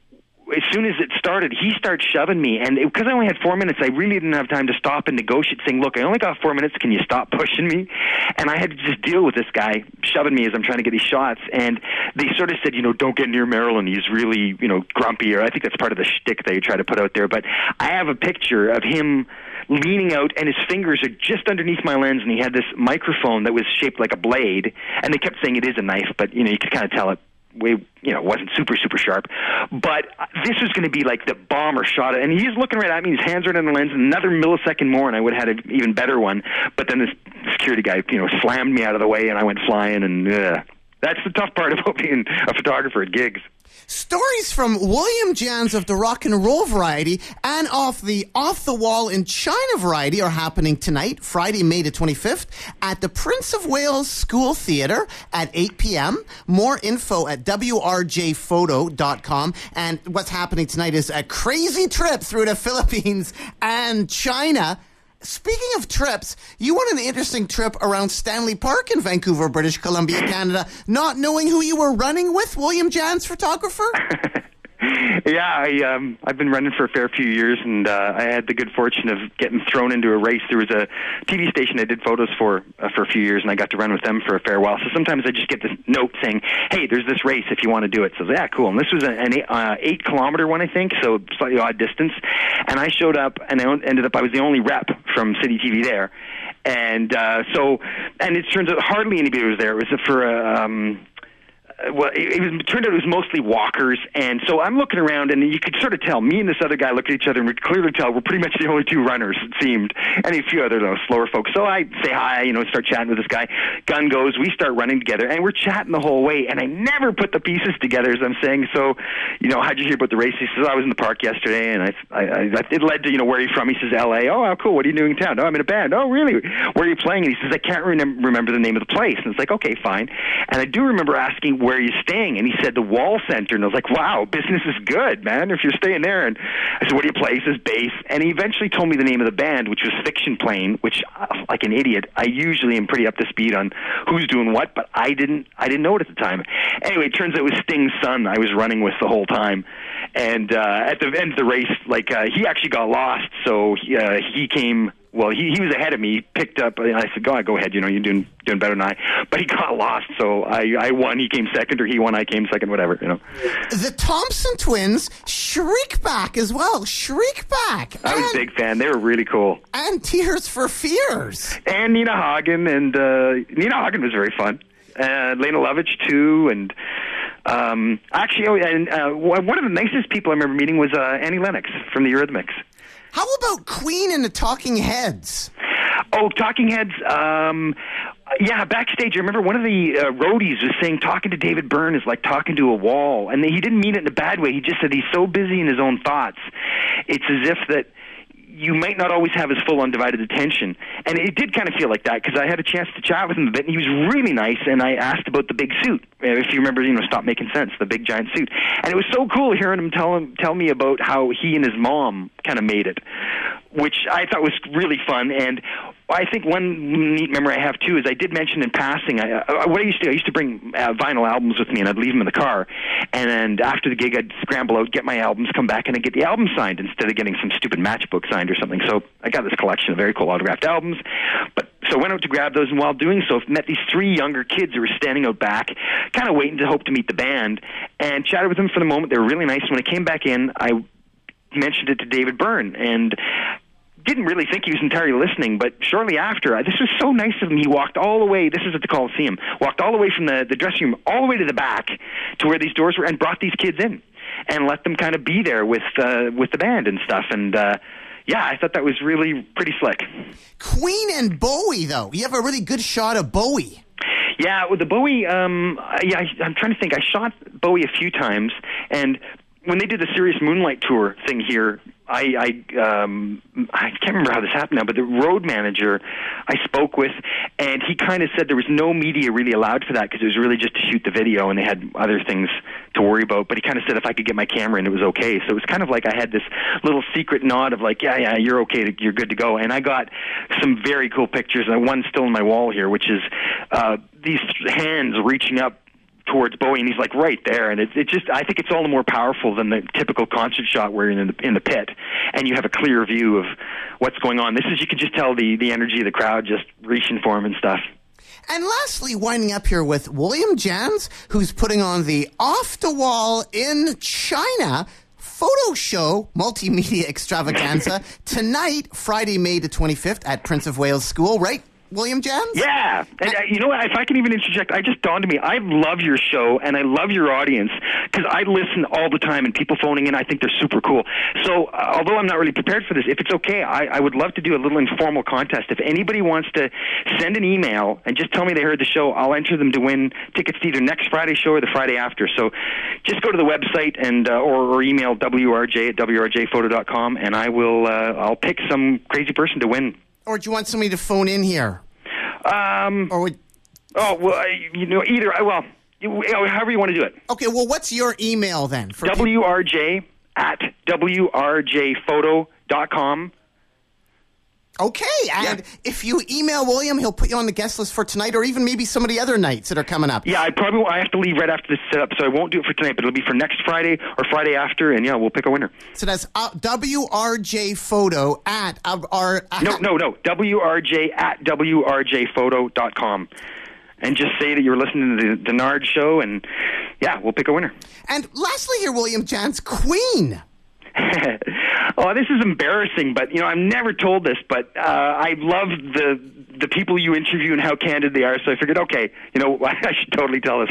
as soon as it started, he starts shoving me, and because I only had four minutes, I really didn't have time to stop and negotiate. Saying, "Look, I only got four minutes. Can you stop pushing me?" And I had to just deal with this guy shoving me as I'm trying to get these shots. And they sort of said, "You know, don't get near Marilyn. He's really, you know, grumpy." Or I think that's part of the shtick they try to put out there. But I have a picture of him leaning out, and his fingers are just underneath my lens, and he had this microphone that was shaped like a blade. And they kept saying it is a knife, but you know, you could kind of tell it way you know wasn't super super sharp. But this was going to be like the bomber shot. And he's looking right at me his hands are in the lens another millisecond more and i would have had an even better one. But then this security guy you know slammed me out of the way and i went flying and uh, that's the tough part about being a photographer at gigs Stories from William Jans of the rock and roll variety and off the off the wall in China variety are happening tonight, Friday, May the 25th, at the Prince of Wales School Theatre at 8 p.m. More info at wrjphoto.com. And what's happening tonight is a crazy trip through the Philippines and China. Speaking of trips, you went an interesting trip around Stanley Park in Vancouver, British Columbia, Canada, not knowing who you were running with, William Jans, photographer? yeah, I um I've been running for a fair few years, and uh, I had the good fortune of getting thrown into a race. There was a TV station I did photos for uh, for a few years, and I got to run with them for a fair while. So sometimes I just get this note saying, "Hey, there's this race if you want to do it." So yeah, cool. And this was an eight, uh, eight kilometer one, I think, so slightly odd distance. And I showed up, and I ended up I was the only rep from City TV there. And uh, so, and it turns out hardly anybody was there. It was for a. Um, well, it, was, it turned out it was mostly walkers, and so I'm looking around, and you could sort of tell. Me and this other guy look at each other, and we clearly tell we're pretty much the only two runners. It seemed, and a few other know, slower folks. So I say hi, you know, start chatting with this guy. Gun goes, we start running together, and we're chatting the whole way. And I never put the pieces together as I'm saying. So, you know, how'd you hear about the race? He says oh, I was in the park yesterday, and I, I, I it led to you know where are you from? He says L.A. Oh, how cool. What are you doing in town? Oh, I'm in a band. Oh, really? Where are you playing? And he says I can't remember the name of the place. And it's like okay, fine. And I do remember asking where are you staying, and he said the Wall Center, and I was like, wow, business is good, man. If you're staying there, and I said, what do you play? He says bass, and he eventually told me the name of the band, which was Fiction Plane, which, uh, like an idiot, I usually am pretty up to speed on who's doing what, but I didn't, I didn't know it at the time. Anyway, it turns out it was Sting's son I was running with the whole time, and uh, at the end of the race, like uh, he actually got lost, so he, uh, he came well, he he was ahead of me. He Picked up, and I said, "Go ahead, go ahead. You know, you're doing doing better than I." But he got lost, so I I won. He came second, or he won. I came second. Whatever, you know. The Thompson twins Shriekback as well. Shriekback. I was a big fan. They were really cool. And Tears for Fears. And Nina Hagen, and uh, Nina Hagen was very fun. Uh, Lene Lovich too, and Um, actually, oh, and uh, one of the nicest people I remember meeting was uh, Annie Lennox from the Eurythmics. How about Queen and the Talking Heads? Oh, Talking Heads. Um, yeah, backstage, I remember one of the uh, roadies was saying talking to David Byrne is like talking to a wall, and he didn't mean it in a bad way. He just said he's so busy in his own thoughts. It's as if that you might not always have his full undivided attention. And it did kind of feel like that because I had a chance to chat with him a bit, and he was really nice. And I asked about the big suit, uh, if you remember, you know, Stop Making Sense, the big giant suit. And it was so cool hearing him tell him tell me about how he and his mom kind of made it, which I thought was really fun. And I think one neat memory I have too is I did mention in passing. I, uh, what I used to do, I used to bring uh, vinyl albums with me, and I'd leave them in the car. And after the gig, I'd scramble out, get my albums, come back, and I'd get the album signed instead of getting some stupid matchbook signed or something. So I got this collection of very cool autographed albums. But so I went out to grab those, and while doing so, met these three younger kids who were standing out back, kind of waiting to hope to meet the band, and chatted with them for the moment. They were really nice. And when I came back in, I mentioned it to David Byrne, and didn't really think he was entirely listening, but shortly after, this was so nice of him. He walked all the way. This is at the Coliseum. Walked all the way from the the dressing room all the way to the back to where these doors were, and brought these kids in and let them kind of be there with uh, with the band and stuff. And uh, yeah, I thought that was really pretty slick. Queen and Bowie, though, you have a really good shot of Bowie. Yeah, with the Bowie, um, yeah, I, I'm trying to think. I shot Bowie a few times, and when they did the Serious Moonlight tour thing here, I I um I can't remember how this happened now, but the road manager I spoke with, and he kind of said there was no media really allowed for that because it was really just to shoot the video, and they had other things to worry about. But he kind of said if I could get my camera in, it was okay. So it was kind of like I had this little secret nod of like, yeah, yeah, you're okay, you're good to go. And I got some very cool pictures, and one's still in my wall here, which is uh, these hands reaching up towards Bowie, and he's like right there, and it's it just I think it's all the more powerful than the typical concert shot where you're in the in the pit and you have a clear view of what's going on. This is you can just tell the the energy of the crowd just reaching for him and stuff. And lastly, winding up here with William Jans, who's putting on the Off the Wall in China photo show multimedia extravaganza tonight, Friday, May the 25th at Prince of Wales School, right? William Jans? Yeah. And uh, you know what? If I can even interject, I just dawned on me. I love your show and I love your audience because I listen all the time and people phoning in, I think they're super cool. So, uh, although I'm not really prepared for this, if it's okay, I, I would love to do a little informal contest. If anybody wants to send an email and just tell me they heard the show, I'll enter them to win tickets to either next Friday show or the Friday after. So, just go to the website and uh, or, or email wrj at wrjphoto.com and I will uh, I'll pick some crazy person to win. Or do you want somebody to phone in here? Um, or would, oh well, you know, either. Well, however you want to do it. Okay. Well, what's your email then? For WRJ at WRJphoto.com. Okay, and yeah. if you email William, he'll put you on the guest list for tonight, or even maybe some of the other nights that are coming up. Yeah, I probably I have to leave right after this setup, so I won't do it for tonight, but it'll be for next Friday or Friday after, and yeah, we'll pick a winner. So that's uh, WRJ Photo at uh, our. Uh, no, no, no. WRJ at WRJphoto.com. And just say that you're listening to the Denard show, and yeah, we'll pick a winner. And lastly, here, William Jans, Queen. oh, this is embarrassing, but you know I'm never told this, but uh, I love the the people you interview and how candid they are. So I figured, okay, you know, I should totally tell this.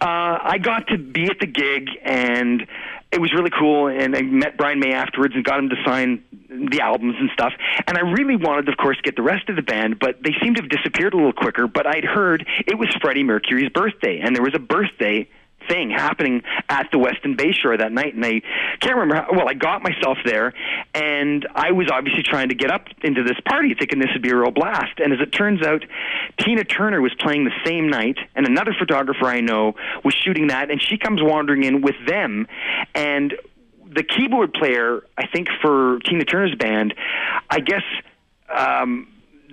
Uh, I got to be at the gig, and it was really cool. And I met Brian May afterwards and got him to sign the albums and stuff. And I really wanted, of course, to get the rest of the band, but they seemed to have disappeared a little quicker. But I'd heard it was Freddie Mercury's birthday, and there was a birthday thing happening at the Westin Bayshore that night, and I can't remember. How, well, I got myself there, and I was obviously trying to get up into this party, thinking this would be a real blast. And as it turns out, Tina Turner was playing the same night, and another photographer I know was shooting that, and she comes wandering in with them, and the keyboard player, I think for Tina Turner's band, I guess. Um,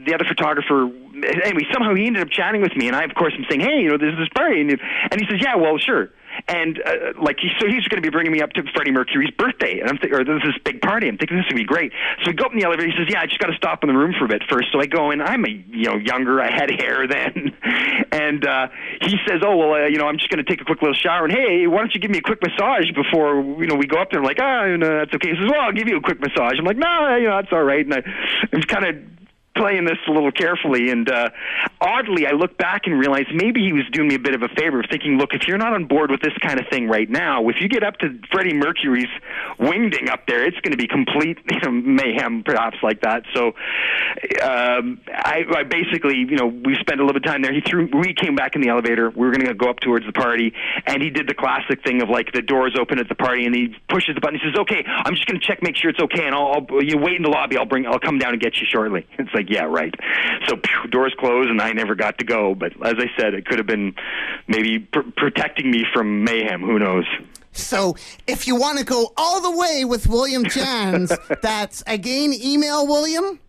the other photographer anyway somehow he ended up chatting with me and i of course am saying hey you know this is this party and, and he says yeah well sure and uh, like he, so he's going to be bringing me up to Freddie Mercury's birthday, and I'm th- or this is big party. I'm thinking this would be great. So we go up in the elevator. He says, "Yeah, I just got to stop in the room for a bit first. So I go in. I'm a you know younger. I had hair then, and uh, he says, "Oh well, uh, you know, I'm just going to take a quick little shower. And hey, why don't you give me a quick massage before you know we go up there?" I'm like, "Ah, oh, no, that's okay." He says, "Well, I'll give you a quick massage." I'm like, "No, you know, that's all right." And I, I'm kind of playing this a little carefully, and uh, oddly, I look back and realize maybe he was doing me a bit of a favor, of thinking, look, if you're not on board with this kind of thing right now, if you get up to Freddie Mercury's wingding up there, it's going to be complete you know, mayhem, perhaps like that. So um, I, I basically, you know, we spent a little bit of time there. He threw, we came back in the elevator. We were going to go up towards the party, and he did the classic thing of like the doors open at the party, and he pushes the button. He says, "Okay, I'm just going to check, make sure it's okay, and I'll, I'll you wait in the lobby. I'll bring, I'll come down and get you shortly." It's like, yeah, right. So phew, doors closed, and I never got to go. But as I said, it could have been maybe pr- protecting me from mayhem. Who knows? So if you want to go all the way with William Jans, that's again email William.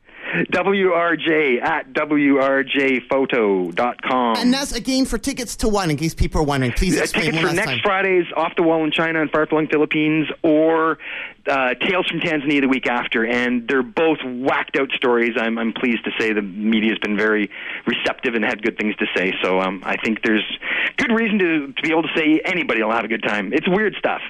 WRJ at WRJphoto.com. And that's again for tickets to one, in case people are wondering. Please Uh, explain tickets one for last next time. Friday's Off the Wall in China and Far Flung Philippines or uh, Tales from Tanzania the week after. And they're both whacked out stories. I'm, I'm pleased to say the media's been very receptive and had good things to say. So um, I think there's good reason to, to be able to say anybody will have a good time. It's weird stuff.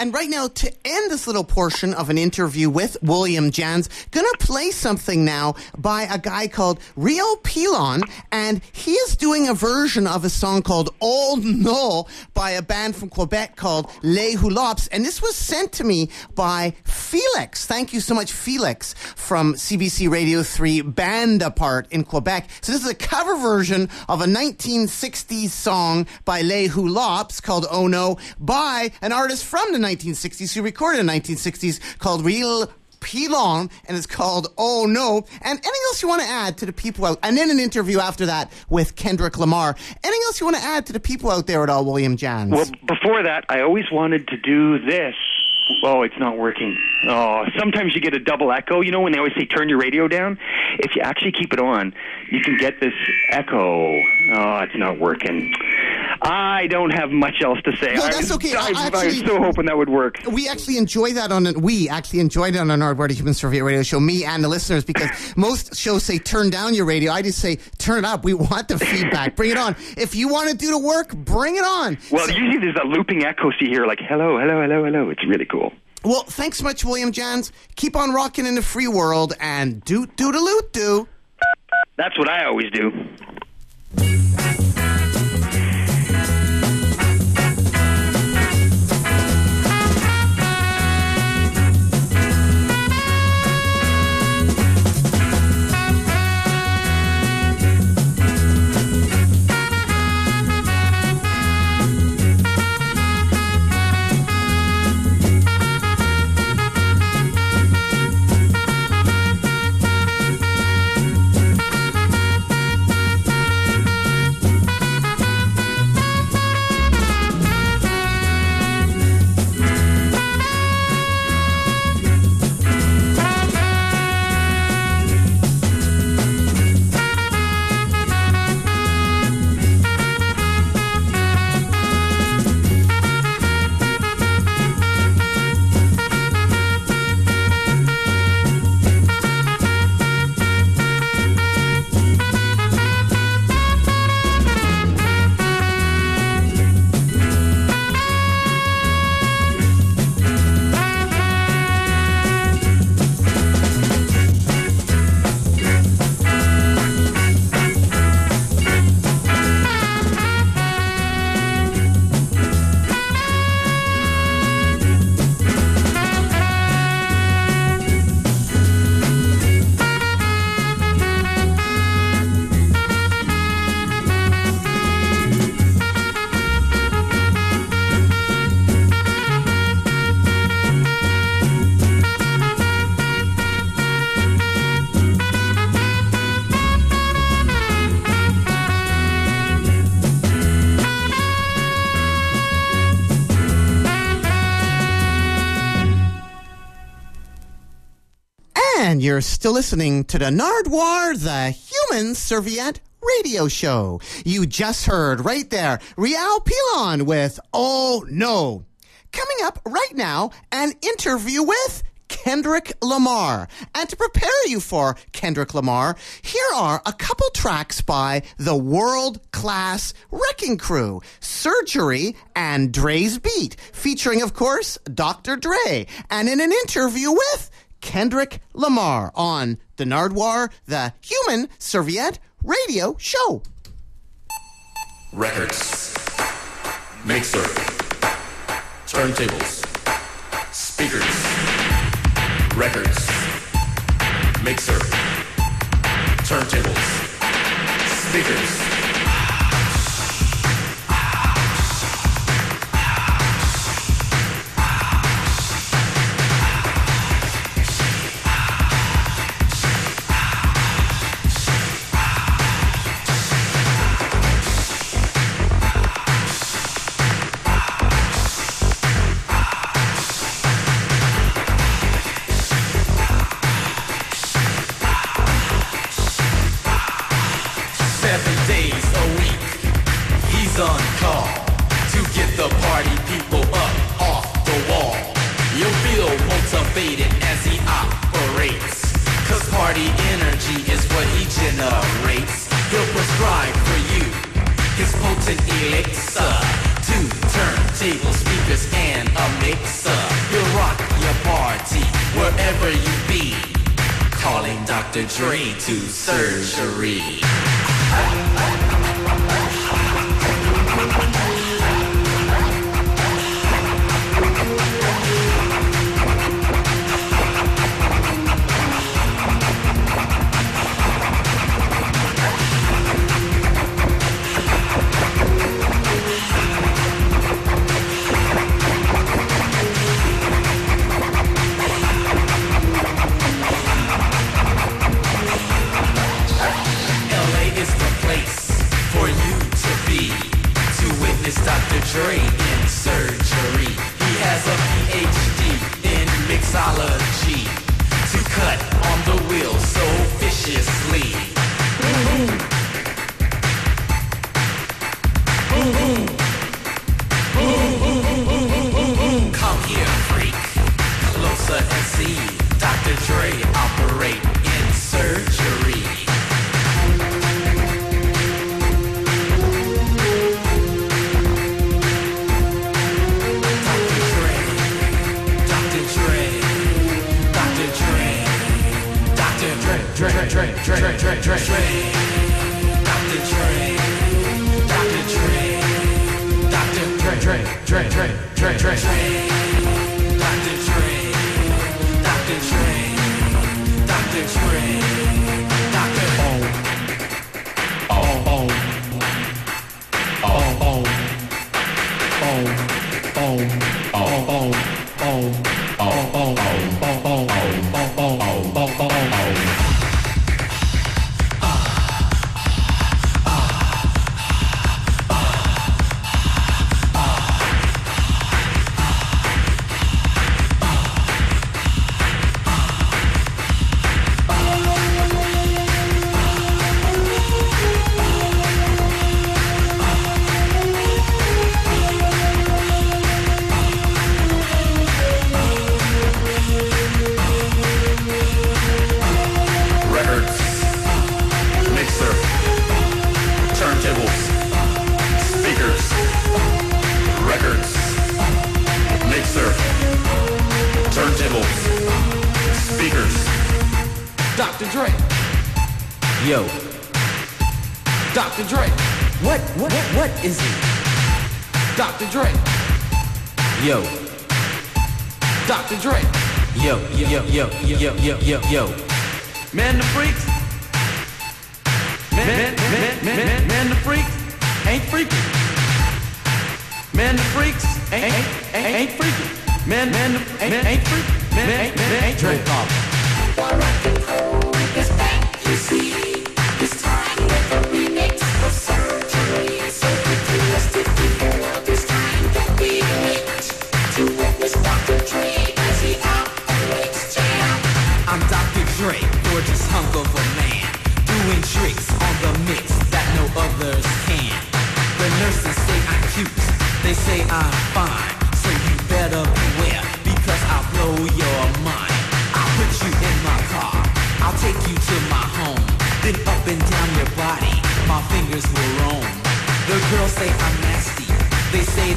And right now, to end this little portion of an interview with William Jans, gonna play something now by a guy called Rio Pilon, and he is doing a version of a song called Old No by a band from Quebec called Les Hou-Lops, and this was sent to me by Felix. Thank you so much, Felix, from CBC Radio 3 Band Apart in Quebec. So this is a cover version of a 1960s song by Les Hou-Lops called Oh No by an artist from the 1960s who recorded in the 1960s called Real Pilon, and it's called Oh No. And anything else you want to add to the people out? And then an interview after that with Kendrick Lamar. Anything else you want to add to the people out there at all, William Jans? Well, before that, I always wanted to do this. Oh, it's not working. Oh, sometimes you get a double echo. You know when they always say turn your radio down? If you actually keep it on, you can get this echo. Oh, it's not working. I don't have much else to say. No, I that's was, okay. I, I I was so hoping that would work. we actually enjoy that on an, we actually enjoyed it on an Nardwuar Human Serviette radio show, me and the listeners, because most shows say turn down your radio. I just say turn it up. We want the feedback. Bring it on. If you want to do the work, bring it on. Well, usually there's a looping echo, See here, like hello, hello, hello, hello. It's really cool. Well, thanks much, William Jans. Keep on rocking in the free world and do do the loot do. That's what I always do. And you're still listening to the Nardwuar, the Human Serviette radio show. You just heard right there Rial Pilon with Oh No. Coming up right now, an interview with Kendrick Lamar. And to prepare you for Kendrick Lamar, here are a couple tracks by the world class Wrecking Crew, Surgery and Dre's Beat, featuring, of course, Dr. Dre. And in an interview with Kendrick Lamar on the Nardwuar, the Human Serviette Radio Show. Records, mixer, turntables, speakers, records, mixer, turntables, speakers. the party people up off the wall. You'll feel motivated as he operates. Cause party energy is what he generates. He'll prescribe for you his potent elixir. Two turntable speakers and a mixer. He'll rock your party wherever you be. Calling Dr. Dre to surgery. is Dr. Dre in surgery. He has a PhD in mixology to cut on the wheel so vicious.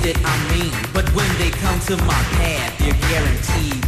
that I mean. But when they come to my path, you're guaranteed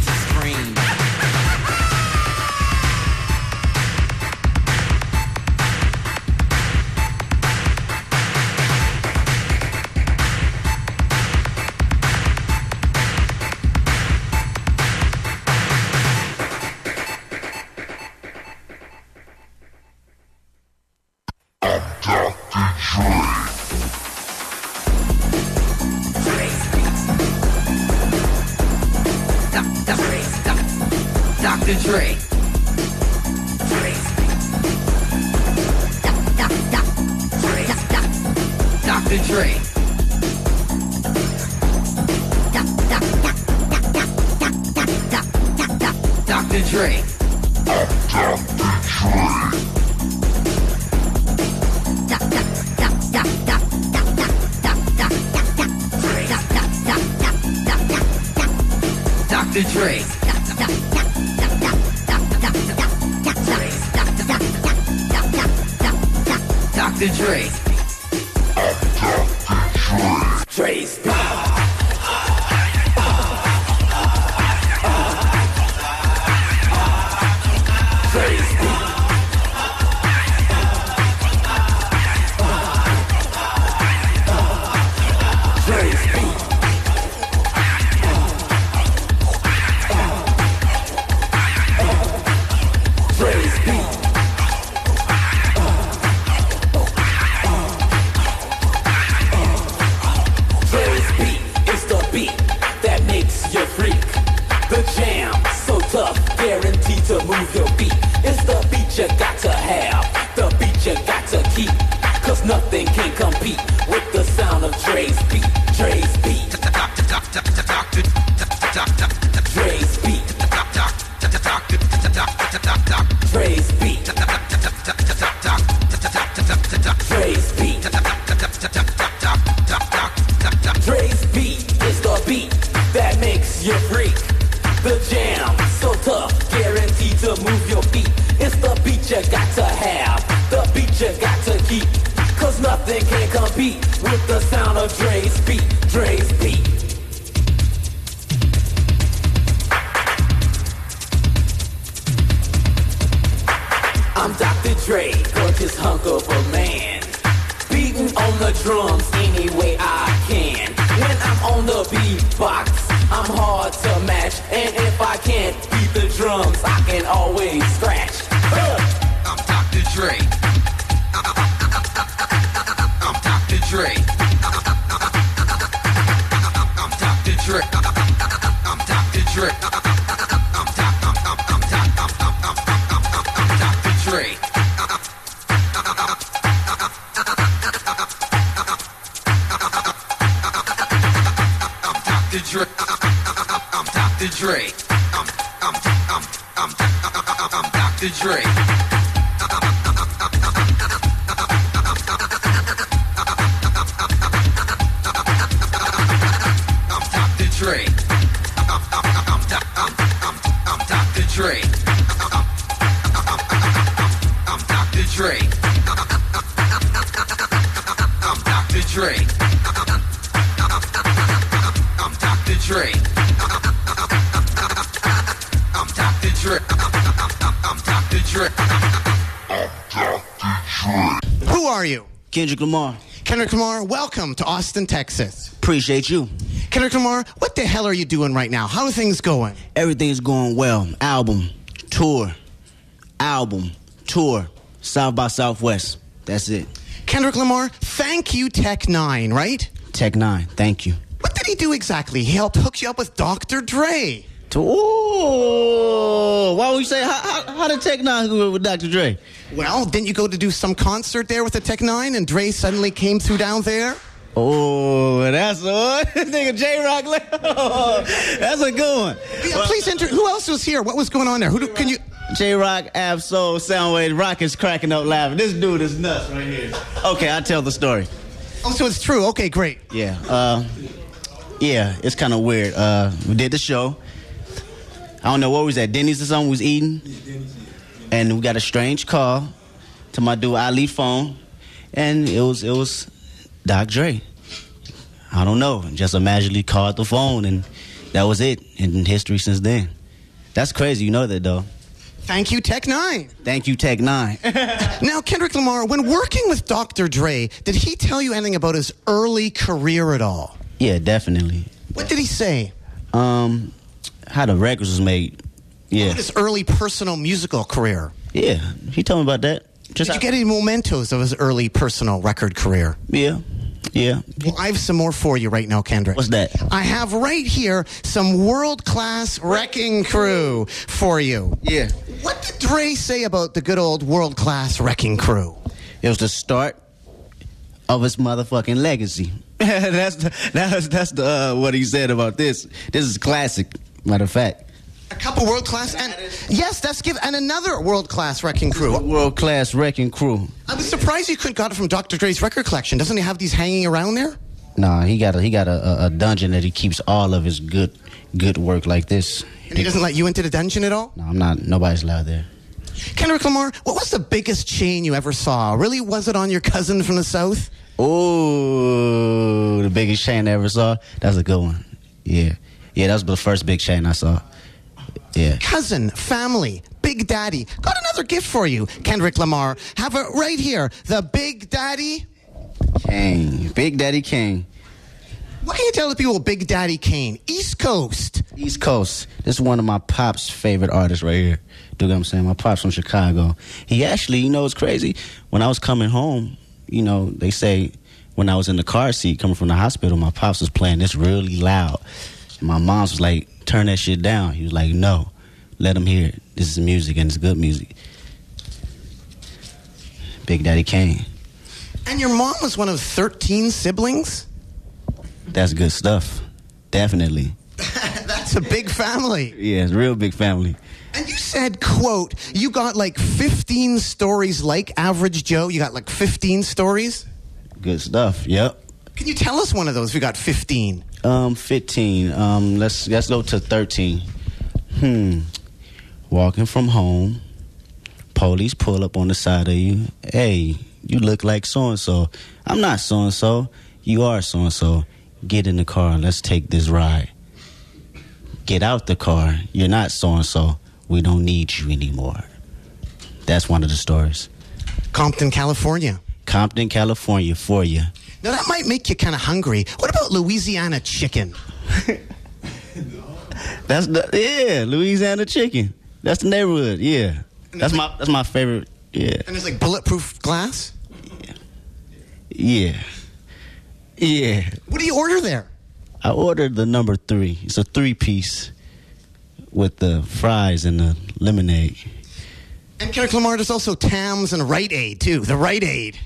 beat. Texas. Appreciate you. Kendrick Lamar, what the hell are you doing right now? How are things going? Everything's going well. Album, tour, album, tour, South by Southwest. That's it. Kendrick Lamar, thank you, Tech N9ne, right? Tech N9ne. Thank you. What did he do exactly? He helped hook you up with Dr. Dre. To, ooh, why would you say how, how, how did Tech N9ne go with Dr. Dre? Well, didn't you go to do some concert there with the Tech N9ne and Dre suddenly came through down there? Oh, that's a nigga Jay Rock. that's a good one. Yeah, please enter. Who else was here? What was going on there? Who do, can you? Jay Rock, Ab-Soul, Sounwave, Rock is cracking up laughing. This dude is nuts right here. Okay, I'll tell the story. Oh, so it's true. Okay, great. Yeah. Uh, yeah, it's kind of weird. Uh, we did the show. I don't know what was that, Denny's or something we was eating. And we got a strange call to my dude Ali phone. And it was it was Doc Dre. I don't know. Just imaginally called the phone and that was it. And history since then. That's crazy, you know that though. Thank you, Tech N9ne. Thank you, Tech N9ne. Now, Kendrick Lamar, when working with Dr. Dre, did he tell you anything about his early career at all? yeah, definitely. What did he say? Um, how the records was made. Yeah, About his early personal musical career. yeah. He told me about that. Just Did you get any mementos of his early personal record career? Yeah, Yeah. Well, I have some more for you right now, Kendrick. What's that? I have right here some world class wrecking crew for you. Yeah. What did Dre say about the good old world class wrecking crew? It was the start of his motherfucking legacy. that's the, that's that's the uh, what he said about this. This is classic. Matter of fact, A couple world class and yes, that's give and another world class wrecking crew. world class wrecking crew. I was surprised you couldn't got it from Dr. Dre's record collection. Doesn't he have these hanging around there? Nah, he got a he got a, a, a dungeon that he keeps all of his good good work like this. And he doesn't let you into the dungeon at all? No, I'm not. Nobody's allowed there. Kendrick Lamar, what was the biggest chain you ever saw? Really, was it on your cousin from the south? Oh, the biggest chain I ever saw. That's a good one. Yeah, yeah, that was the first big chain I saw. Yeah. Cousin, family, Big Daddy. Got another gift for you, Kendrick Lamar. Have it right here. The Big Daddy. Kane, Big Daddy Kane, Why can you tell the people Big Daddy Kane? East Coast. East Coast. This is one of my pop's favorite artists right here. Do you get what I'm saying? My pop's from Chicago. He actually, you know, it's crazy. When I was coming home, you know, they say when I was in the car seat coming from the hospital, my pops was playing this really loud. And my mom's was like, turn that shit down. He was like, no, let him hear it. This is music and it's good music. Big Daddy Kane. And your mom was one of 13 siblings? That's good stuff. Definitely. That's a big family. Yeah, it's a real big family. And you said, quote, you got like 15 stories like Average Joe. You got like 15 stories? Good stuff. Yep. Can you tell us one of those? We got 15. Um, fifteen. Um, let's let's go to thirteen. Hmm. Walking from home, police pull up on the side of you. Hey, you look like so and so. I'm not so and so. You are so and so. Get in the car. Let's take this ride. Get out the car. You're not so and so. We don't need you anymore. That's one of the stories. Compton, California. Compton, California, for you. Now that might make you kind of hungry. What about Louisiana chicken? That's the yeah, Louisiana chicken. That's the neighborhood. Yeah, that's my that's my favorite. Yeah, And there's like bulletproof glass? yeah, yeah. What do you order there? I ordered the number three. It's a three piece with the fries and the lemonade. And Kendrick Lamar, there's also Tams and Rite Aid too. The Rite Aid.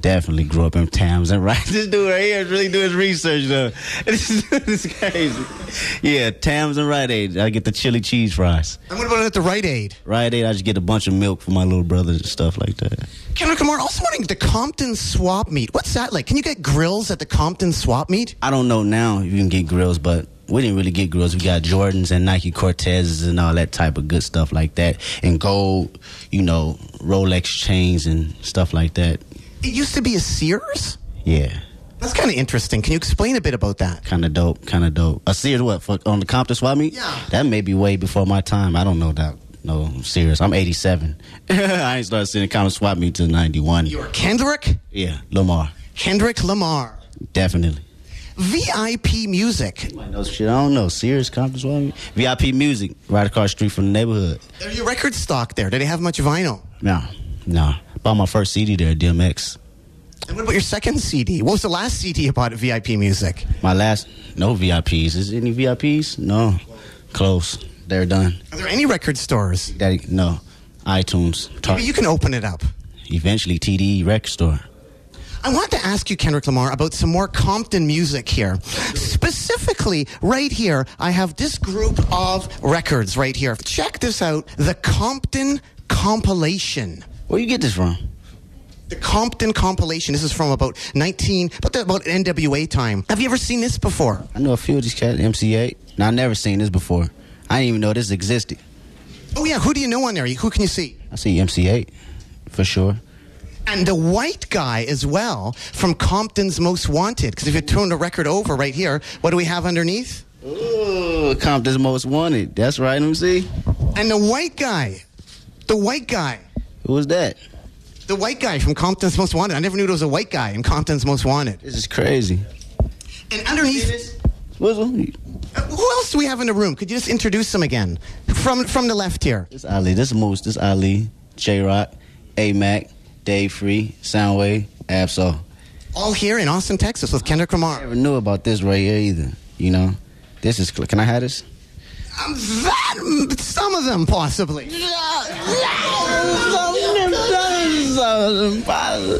Definitely grew up in Tams and right. This dude right here is really doing his research though. This is, this is crazy. Yeah, Tams and Rite Aid. I get the chili cheese fries. And what about it at the Rite Aid? Rite Aid, I just get a bunch of milk for my little brothers and stuff like that. Kendrick Lamar, also wanting the Compton swap meet. What's that like? Can you get grills at the Compton swap meet? I don't know now if you can get grills, but we didn't really get grills. We got Jordans and Nike Cortezes and all that type of good stuff like that, and gold, you know, Rolex chains and stuff like that. It used to be a Sears? Yeah, That's kind of interesting. Can you explain a bit about that? kind of dope, kind of dope. A Sears what for, on the Compton swap meet? Yeah. that may be way before my time. I don't know that. No, I'm serious. I'm 87. I ain't started seeing the Compton swap meet till 91. You're Kendrick? Yeah, Lamar, Kendrick Lamar. definitely. VIP music. Might know shit. I don't know. Sears Compton swap meet. VIP music right across the street from the neighborhood. Are your record stock there? Do they have much vinyl? No, no. Bought my first CD there, DMX. And what about your second CD? What was the last CD you bought at VIP Music? My last, no VIPs. Is there any VIPs? No. Close. They're done. Are there any record stores? Daddy, no. iTunes. Tar- Maybe you can open it up. eventually, TDE record store. I want to ask you, Kendrick Lamar, about some more Compton music here. Specifically, right here, I have this group of records right here. Check this out the Compton Compilation. Where you get this from? The Compton Compilation. This is from about 19, about, the, about NWA time. Have you ever seen this before? I know a few of these cats, MC Eiht. Now, I never seen this before. I didn't even know this existed. Oh, yeah. Who do you know on there? Who can you see? I see MC Eiht for sure. And the white guy as well from Compton's Most Wanted. Because if you turn the record over right here, what do we have underneath? Ooh, Compton's Most Wanted. That's right, MC. And the white guy, the white guy, Who was that? the white guy from Compton's Most Wanted. I never knew there was a white guy in Compton's Most Wanted. This is crazy. And underneath, What's uh, who else do we have in the room? Could you just introduce them again? From from the left here. This Ali. This Moose. This Ali. Jay Rock. A Mac. Dave Free. Sounwave. Ab-Soul. All here in Austin, Texas with Kendrick I Lamar. never knew about this right here either. You know, this is. Can I have this? Um, that, some of them possibly.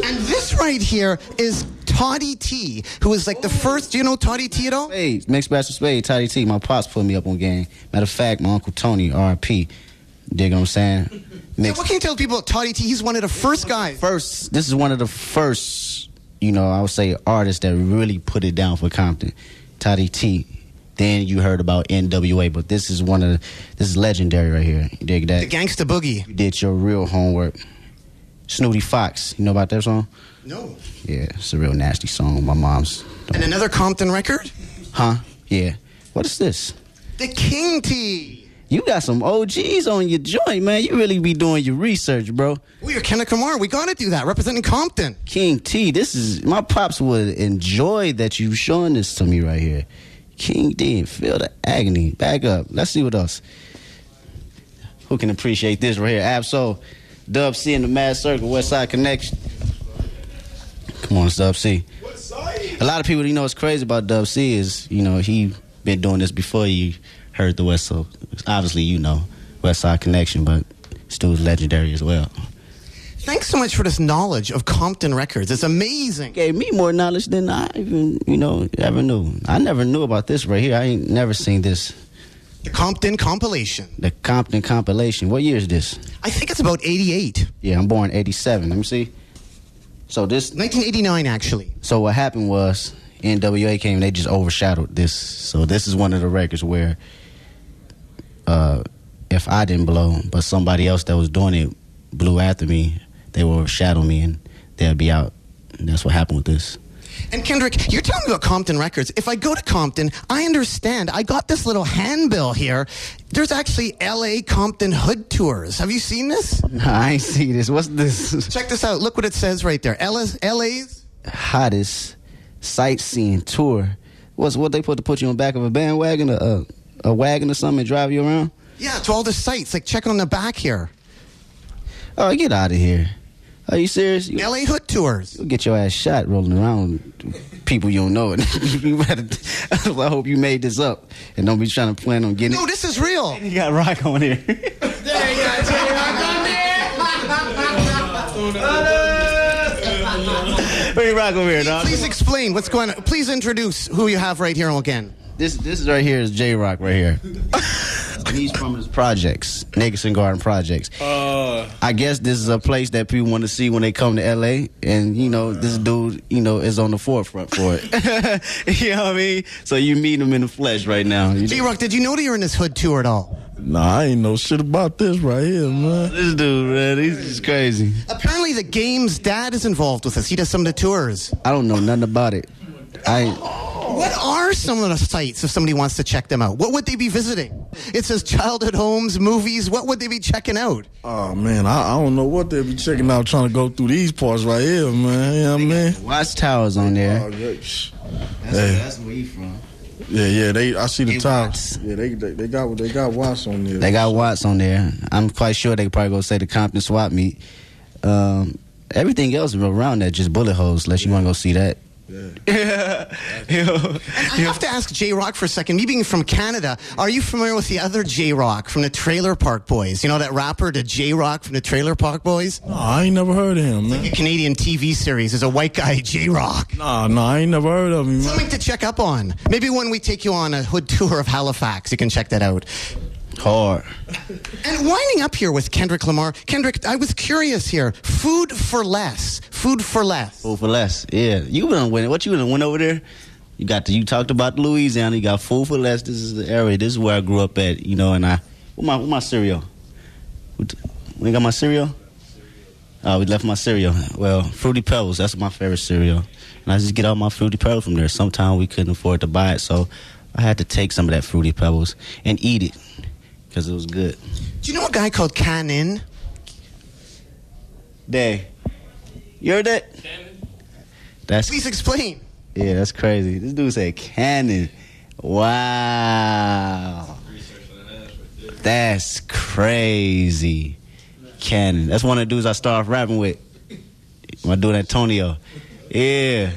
And this right here is Toddy Tee, who is like the first. Do you know Toddy Tee at all? Spades, Mixmaster Spade, Toddy Tee. My pops put me up on game. Matter of fact, my uncle Tony, R.P. Dig what I'm saying? So what can you tell people about Toddy Tee? He's one of the first guys. first. This is one of the first, you know, I would say artists that really put it down for Compton. Toddy Tee. Then you heard about N.W.A. But this is one of the, this is legendary right here. You dig that? The Gangsta Boogie. you did your real homework. Snooty Fox. You know about that song? No. Yeah, it's a real nasty song. My mom's. And another Compton record? Huh? Yeah. What is this? The King Tee. You got some OGs on your joint, man. You really be doing your research, bro. We are Kendrick Lamar. We got to do that. Representing Compton. King Tee, this is my pops would enjoy that you showing this to me right here. King D, feel the agony. Back up. Let's see what else. Who can appreciate this right here? Ab-Soul, Dub C in the Maad Circle, West Side Connection. Come on, Dub C. A lot of people, you know, what's crazy about Dub C is, you know, he been doing this before you heard the West Side. Obviously, you know, West Side Connection, but still legendary as well. Thanks so much for this knowledge of Compton Records. It's amazing. gave me more knowledge than I even, you know, ever knew. I never knew about this right here. I ain't never seen this. The Compton compilation. The Compton compilation. What year is this? I think it's about 88. Yeah, I'm born '87. Let me see. So this, 1989, actually. so what happened was NWA came. And they just overshadowed this. So this is one of the records where, uh, if I didn't blow, but somebody else that was doing it blew after me, they will overshadow me and they'll be out. And that's what happened with this. And Kendrick, you're telling me about Compton Records. If I go to Compton, I understand. I got this little handbill here. There's actually LA Compton Hood Tours. Have you seen this? I ain't see this. What's this? Check this out. Look what it says right there. LA's, LA's hottest sightseeing tour. What's what they put to put you on the back of a bandwagon, a, a, a wagon or something, and drive you around? Yeah, to all the sites. Like, check on the back here. Oh, get out of here! Are you serious? You, LA Hood Tours. will get your ass shot rolling around with people you don't know. you better, I hope you made this up and don't be trying to plan on getting No, this is real. You got rock on here. Bring rock over here, dog. Please explain what's going on. Please introduce who you have right here again. This this is right here is Jay Rock right here. He's from his projects, Nickerson Garden Projects. Uh, I guess this is a place that people want to see when they come to LA, and you know this dude, you know, is on the forefront for it. you know what I mean? So you meet him in the flesh right now. You Jay Rock, did you know that you're in this hood tour at all? Nah, I ain't know shit about this right here, man. Oh, this dude, man, he's just crazy. Apparently, the game's dad is involved with this. He does some of the tours. I don't know nothing about it. I What are some of the sites if somebody wants to check them out? What would they be visiting? It says childhood homes, movies. What would they be checking out? Oh man, I, I don't know what they'd be checking out trying to go through these parts right here, man. You know what I mean? Watts Towers on Oh, there. yeah, psh. That's, Hey. that's where he from. yeah, yeah. They, I see the They towers. Yeah, they, they, they got, they got Watts on there. They got Watts on there. I'm quite sure they could probably go say the Compton swap meet. Um, everything else around that just bullet holes. Unless you want to go see that. Yeah. I have to ask Jay Rock for a second. Me being from Canada, are you familiar with the other J-Roc from the Trailer Park Boys? You know that rapper, the J-Roc from the Trailer Park Boys? Nah, I ain't never heard of him, A. Canadian TV series. There's a white guy, J-Roc. Nah, nah, I ain't never heard of him, man. Something to check up on. Maybe when we take you on a hood tour of Halifax, you can check that out. Hard. And winding up here with Kendrick Lamar, Kendrick, I was curious here. Food for less. Food for less. Food for less. Yeah. You been winning. What you done went over there? You got the, you talked about Louisiana. You got food for less. This is the area. This is where I grew up at. You know, and I. What my what my cereal? What, when got my cereal? Oh, we left my cereal. Well, Fruity Pebbles. That's my favorite cereal. And I just get all my Fruity Pebbles from there. Sometimes we couldn't afford to buy it, so I had to take some of that Fruity Pebbles and eat it because it was good. Do you know a guy called Canin? Day. You heard that? That's Please explain. Yeah, that's crazy. This dude said cannon. Wow. That's crazy. Cannon. That's one of the dudes I started rapping with. My dude Antonio. Yeah.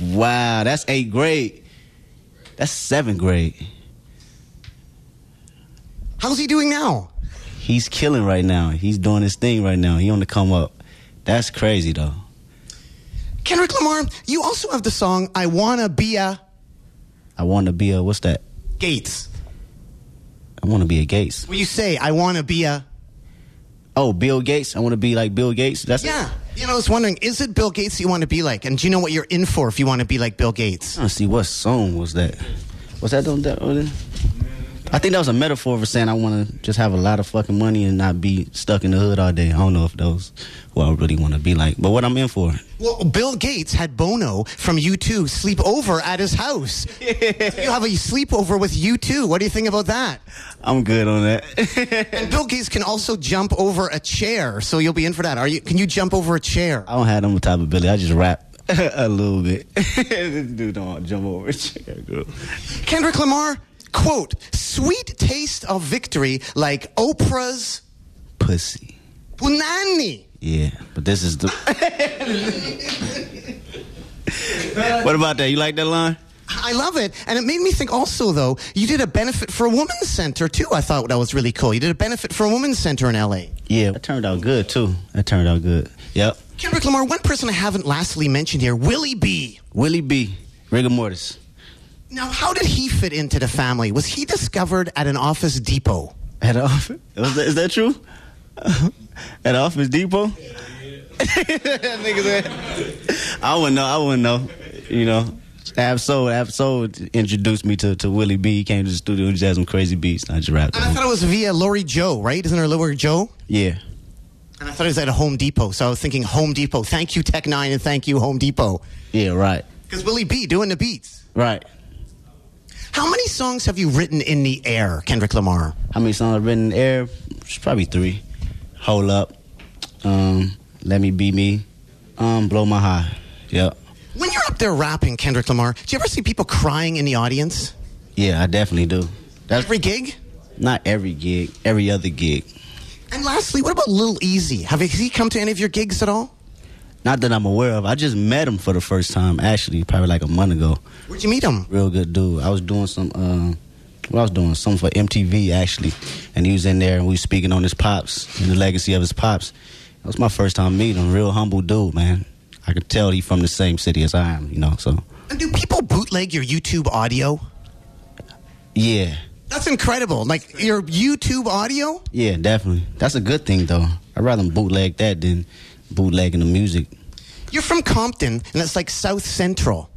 Wow, that's eighth grade. That's seventh grade. How's he doing now? He's killing right now. He's doing his thing right now. He on the come up. That's crazy though. Kendrick Lamar, you also have the song I Wanna Be a I want to be a what's that? Gates. I want to be a Gates. Where you say I wanna be a Oh, Bill Gates. I want to be like Bill Gates. That's Yeah. You know, I was wondering, is it Bill Gates you want to be like? And do you know what you're in for if you want to be like Bill Gates? I see what song was that. Was that on that? I think that was a metaphor for saying I want to just have a lot of fucking money and not be stuck in the hood all day. I don't know if those who I really want to be like, but what I'm in for. Well, Bill Gates had Bono from U2 sleep over at his house. You have a sleepover with U2. What do you think about that? I'm good on that. And Bill Gates can also jump over a chair, so you'll be in for that. Are you? Can you jump over a chair? I don't have them type of ability. I just rap a little bit. this dude don't jump over a chair. Girl. Kendrick Lamar, quote, sweet taste of victory like Oprah's Pussy. punani. Yeah, but this is the. what about that? You like that line? I love it. And it made me think also, though, you did a benefit for a women's center, too. I thought that was really cool. You did a benefit for a women's center in LA. Yeah, it turned out good too. It turned out good. Yep. Kendrick Lamar, one person I haven't lastly mentioned here, Willie B. Willie B. Rigor mortis. Now, how did he fit into the family? Was he discovered at an Office Depot? At office? Is that, is that true? At Office Depot? Nigga said- I wouldn't know. I wouldn't know. You know, Ab-Soul, Ab-Soul introduced me to, to Willie B. He came to the studio and just had some crazy beats. And I just rapped. And I thought it was via Lori Joe, right? Isn't there Lori Joe? Yeah. And I thought it was at a Home Depot. So I was thinking Home Depot. Thank you, Tech N9ne, and thank you, Home Depot. Yeah, right. Because Willie B doing the beats. Right. How many songs have you written in the air, Kendrick Lamar? How many songs I've written in the air? It's probably three. Hold up. Um, Let Me Be Me. Um, Blow My High. Yep. When you're up there rapping, Kendrick Lamar, do you ever see people crying in the audience? Yeah, I definitely do. That's Every gig? not every gig, every other gig. And lastly, what about Lil Eazy? Have has he come to any of your gigs at all? Not that I'm aware of. I just met him for the first time, actually, probably like a month ago. Where'd you meet him? Real good dude. I was doing some, uh, well, I was doing something for MTV, actually. And he was in there and we was speaking on his pops and the legacy of his pops. That was my first time meeting him. Real humble dude, man. I could tell he from the same city as I am, you know, so. And do people bootleg your YouTube audio? Yeah. That's incredible. Like your YouTube audio? Yeah, definitely. That's a good thing, though. I'd rather bootleg that than bootlegging the music. You're from Compton, and that's like South Central.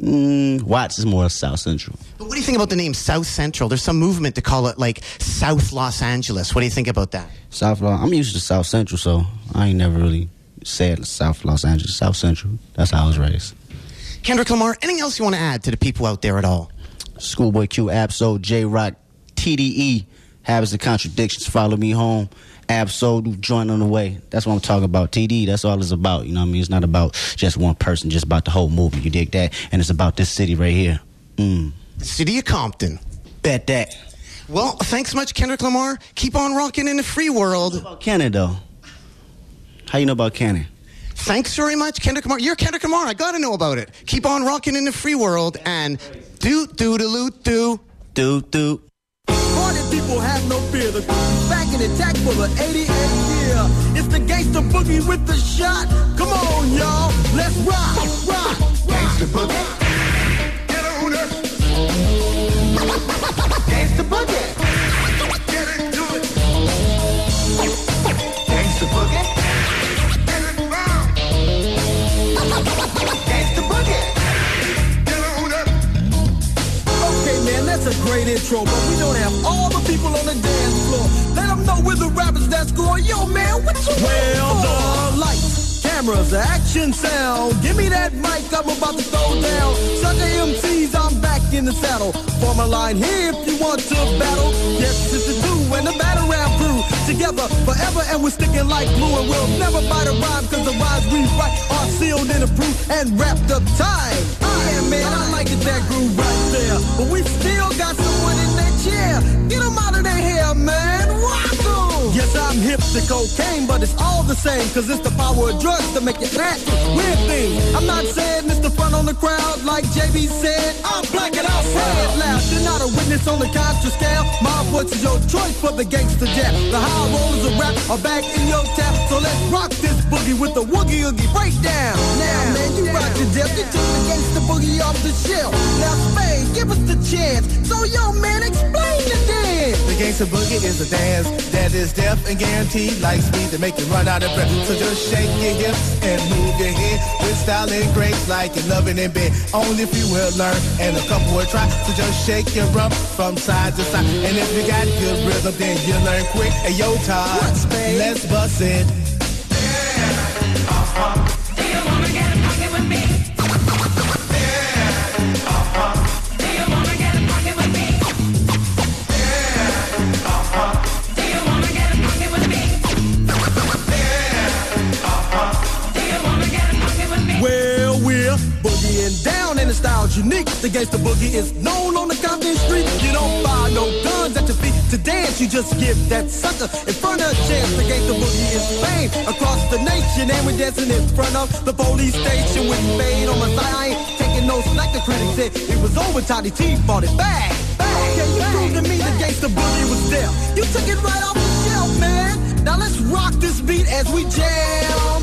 Mm, Watts is more South Central. But what do you think about the name South Central? There's some movement to call it like South Los Angeles. What do you think about that? South Los. I'm used to South Central, so I ain't never really said South Los Angeles. South Central. That's how I was raised. Kendrick Lamar, anything else you want to add to the people out there at all? Schoolboy Q, Ab-Soul, Jay Rock, TDE, Habits and Contradictions, Follow Me Home, Ab-Soul, Joint on the Way. That's what I'm talking about. TD, that's all it's about. You know what I mean? It's not about just one person, just about the whole movement. You dig that? And it's about this city right here. Mm. The city of Compton. Bet that. Well, thanks much, Kendrick Lamar. Keep on rocking in the free world. about Cannon, though? How you know about Cannon? Thanks very much, Kendrick Lamar. You're Kendrick Lamar. I got to know about it. Keep on rocking in the free world and do do do do do. Do, people have no fear. The back in attack for the 88th year. It's the gangster boogie with the shot. Come on, y'all. Let's rock, rock. Gangster boogie. Get on up. Gangster boogie. Get into it. Gangster boogie. That's a great intro, but we don't have all the people on the dance floor. Let them know we're the rappers that score. Yo, man, what's the Well, the lights, cameras, action, sound. Give me that mic, I'm about to throw down. Sucker MCs, I'm back in the saddle. Form a line here if you want to battle. Yes, it's the two and the battle rap crew. Together forever, and we're sticking like glue. And we'll never bite a rhyme, cause the rhymes we write are sealed and approved and wrapped up tight. Yeah, man, I like it, that groove right there. But we still got someone in that chair. Get them out of their hair, man. Yes, I'm hip to cocaine, but it's all the same, cause it's the power of drugs to make you nasty. Weird thing, I'm not saying this the front on the crowd, like JB said, I'm black and I'll say it loud. You're not a witness on the Contra scale. My voice is your choice for the gangster jam. The high rollers of rap are back in your tap, so let's rock this boogie with the woogie oogie breakdown. Now, man, you rock the death, you took the gangster boogie off the shelf. Now, Spade, give us the chance. So, yo, man, explain the dance. The gangster boogie is a dance that is deaf and guaranteed like speed to make you run out of breath. So just shake your hips and move your head with style and grace like you're loving in bed. Only if you will learn and a couple will try. So just shake your rump from side to side. And if you got good rhythm, then you learn quick. Hey, yo, Todd, let's bust it. Unique. The gangsta boogie is known on the Compton street. You don't buy no guns at your feet to dance. You just give that sucker in front of a chance. The gangsta boogie is fame across the nation. And we're dancing in front of the police station with Spade on my side. I ain't taking no slack. The critics said it was over. Toddy Tee bought it back. Can you prove to me the gangsta boogie was there? You took it right off the shelf, man. Now let's rock this beat as we jam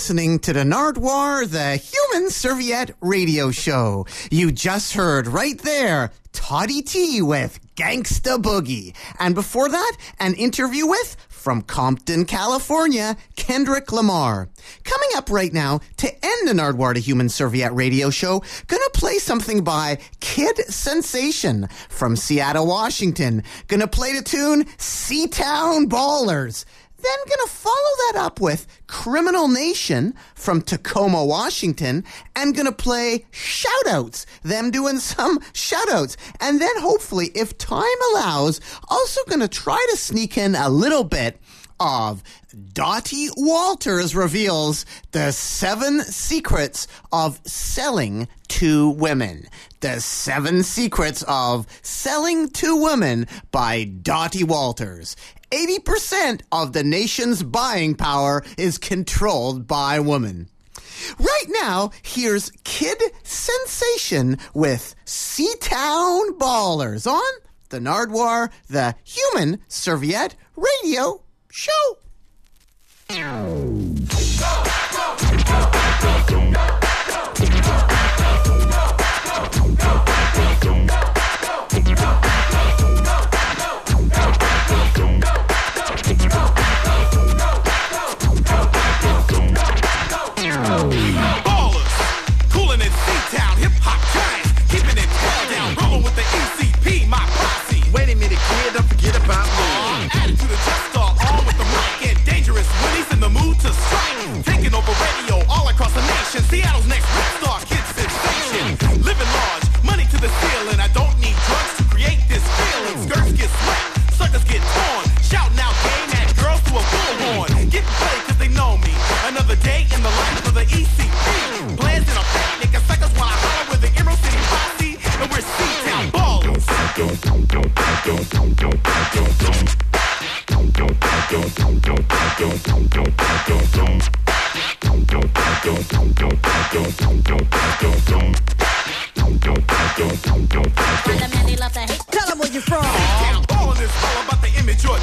listening to the Nardwuar, the Human Serviette Radio Show. You just heard right there Toddy Tee with Gangsta Boogie. And before that, an interview with, from Compton, California, Kendrick Lamar. Coming up right now, to end the Nardwuar, the Human Serviette Radio Show, gonna play something by Kid Sensation from Seattle, Washington. Gonna play the tune Seatown Ballers. Then gonna follow that up with Criminal Nation from Tacoma, Washington, and gonna play shoutouts, them doing some shoutouts. And then hopefully, if time allows, also gonna try to sneak in a little bit of Dottie Walters reveals the seven secrets of selling to women. The seven secrets of selling to women by Dottie Walters. 80% of the nation's buying power is controlled by women. Right now, here's Kid Sensation with Seatown Ballers on the Nardwuar, the Human Serviette Radio Show. Ballers, don't forget about me. Attitude of just star, all with the mic and dangerous when he's in the mood to strike. Taking over radio all across the nation. Seattle's next rap star, kid sensation. Living large, money to the ceiling. I don't need drugs to create this feeling. Skirts get swept, suckers get torn. Shouting out game at girls to a bullhorn. Getting played cause they know me. Another day in the life of the ECP. Tell them where you're from. All is all about the image you're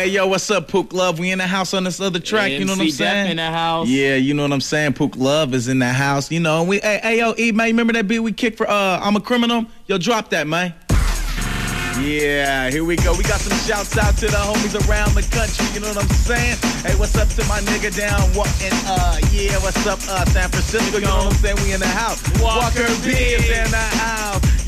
Hey yo, what's up, Pook Love? We in the house on this other track, you know what I'm MC Def saying? in the house. Yeah, you know what I'm saying. Pook Love is in the house, you know. And we, hey, hey yo, E man, you remember that beat we kicked for uh, I'm a Criminal? Yo, drop that, man. Yeah, here we go. We got some shouts out to the homies around the country. You know what I'm saying? Hey, what's up to my nigga down what in uh yeah, what's up uh San Francisco? You know what I'm saying? We in the house. Walker B B. is in the house.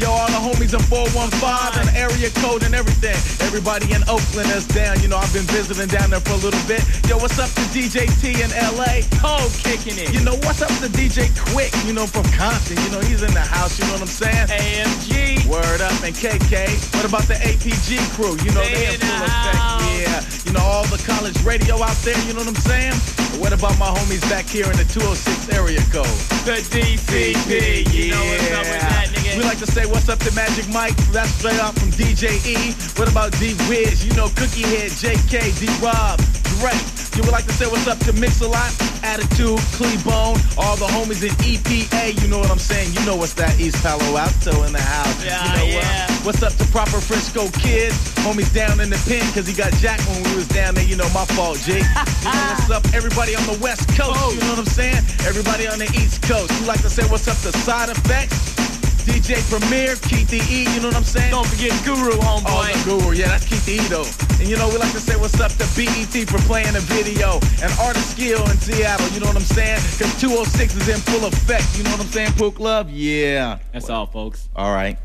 Yo, all the homies in 415 and area code and everything. Everybody in Oakland is down. You know, I've been visiting down there for a little bit. Yo, what's up to DJ T in LA? Cold kicking it. You know, what's up to DJ Quik, you know, from Compton. You know, he's in the house, you know what I'm saying? AMG. Word up and KK. What about the APG crew? You know, They in in full effect. Yeah. You know, all the college radio out there, you know what I'm saying? What about my homies back here in the 206 area code? The DCP. Yeah. You know what's up with that. We like to say what's up to Magic Mike. That's straight out from DJ E. What about D Wiz? You know Cookie Head, JK, D Rob, Drake. You would like to say what's up to Mix a Lot, Attitude, Cleabone, all the homies in EPA. You know what I'm saying? You know what's that East Palo Alto in the house. Yeah, you know uh, yeah. What? What's up to Proper Frisco Kids? Homies down in the pen because he got jacked when we was down there. You know my fault, G. You know what's up? Everybody on the West Coast. You oh. know what I'm saying? Everybody on the East Coast. You like to say what's up to Side Effects? DJ Premier, Keith the E, you know what I'm saying? Don't forget Guru, homeboy. Oh, the Guru, yeah, that's Keith the E though. And you know, we like to say what's up to BET for playing the video and Artist Skill in Seattle, you know what I'm saying? Cause 206 is in full effect, you know what I'm saying, Pook Love? Yeah. That's all, folks. All right.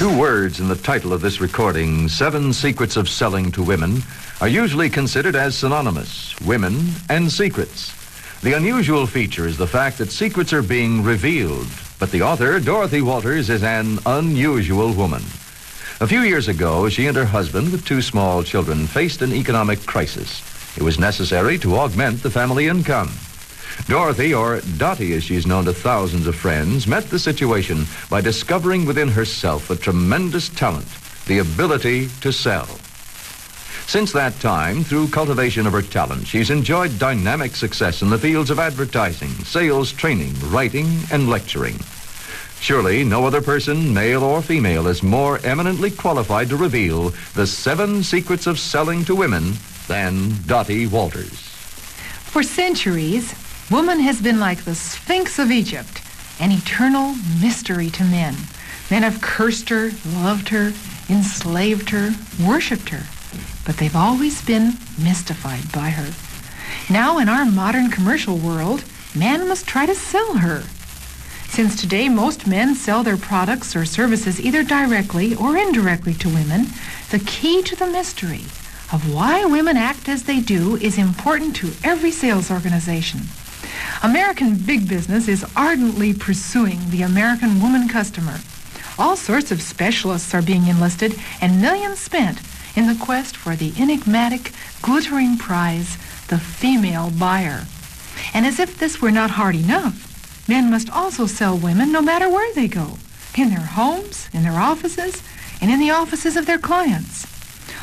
Two words in the title of this recording, Seven Secrets of Selling to Women, are usually considered as synonymous women and secrets. The unusual feature is the fact that secrets are being revealed, but the author, Dorothy Walters, is an unusual woman. A few years ago, she and her husband, with two small children, faced an economic crisis. It was necessary to augment the family income. Dorothy, or Dottie as she's known to thousands of friends, met the situation by discovering within herself a tremendous talent, the ability to sell. Since that time, through cultivation of her talent, she's enjoyed dynamic success in the fields of advertising, sales training, writing, and lecturing. Surely no other person, male or female, is more eminently qualified to reveal the seven secrets of selling to women than Dottie Walters. For centuries, woman has been like the Sphinx of Egypt, an eternal mystery to men. Men have cursed her, loved her, enslaved her, worshipped her, but they've always been mystified by her. Now, in our modern commercial world, man must try to sell her. Since today most men sell their products or services either directly or indirectly to women, the key to the mystery of why women act as they do is important to every sales organization. American big business is ardently pursuing the American woman customer. All sorts of specialists are being enlisted and millions spent in the quest for the enigmatic, glittering prize, the female buyer. And as if this were not hard enough, men must also sell women no matter where they go, in their homes, in their offices, and in the offices of their clients.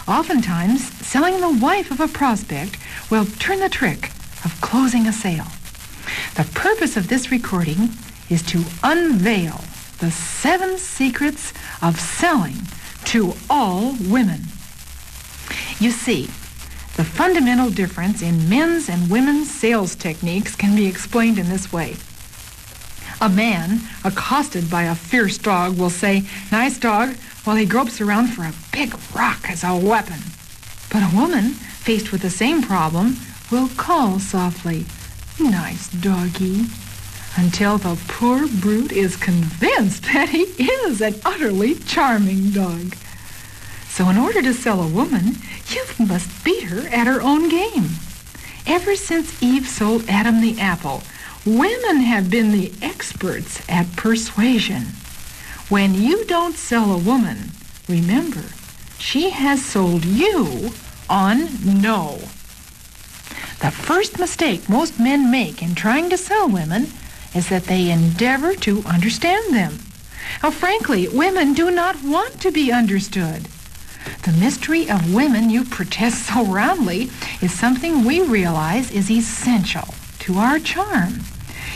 Oftentimes, selling the wife of a prospect will turn the trick of closing a sale. The purpose of this recording is to unveil the seven secrets of selling to all women. You see, the fundamental difference in men's and women's sales techniques can be explained in this way. A man accosted by a fierce dog will say, nice dog, while he gropes around for a big rock as a weapon. But a woman, faced with the same problem, will call softly, nice doggy, until the poor brute is convinced that he is an utterly charming dog. So in order to sell a woman, you must beat her at her own game. Ever since Eve sold Adam the apple, women have been the experts at persuasion. When you don't sell a woman, remember, she has sold you on no. The first mistake most men make in trying to sell women is that they endeavor to understand them. Now, frankly, women do not want to be understood. The mystery of women you protest so roundly is something we realize is essential to our charm.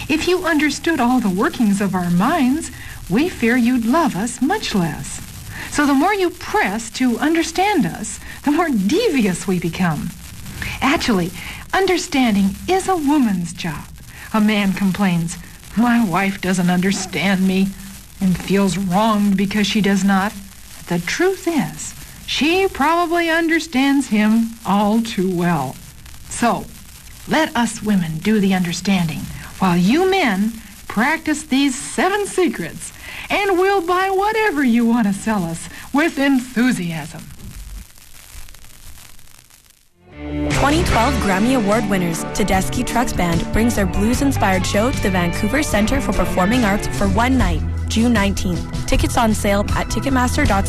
If you understood all the workings of our minds, we fear you'd love us much less. So the more you press to understand us, the more devious we become. Actually, understanding is a woman's job. A man complains, my wife doesn't understand me, and feels wronged because she does not. The truth is, she probably understands him all too well. So, let us women do the understanding, while you men practice these seven secrets, and we'll buy whatever you want to sell us with enthusiasm. 2012 Grammy Award winners Tedeschi Trucks Band brings their blues-inspired show to the Vancouver Centre for Performing Arts for one night, June 19th. Tickets on sale at Ticketmaster.ca.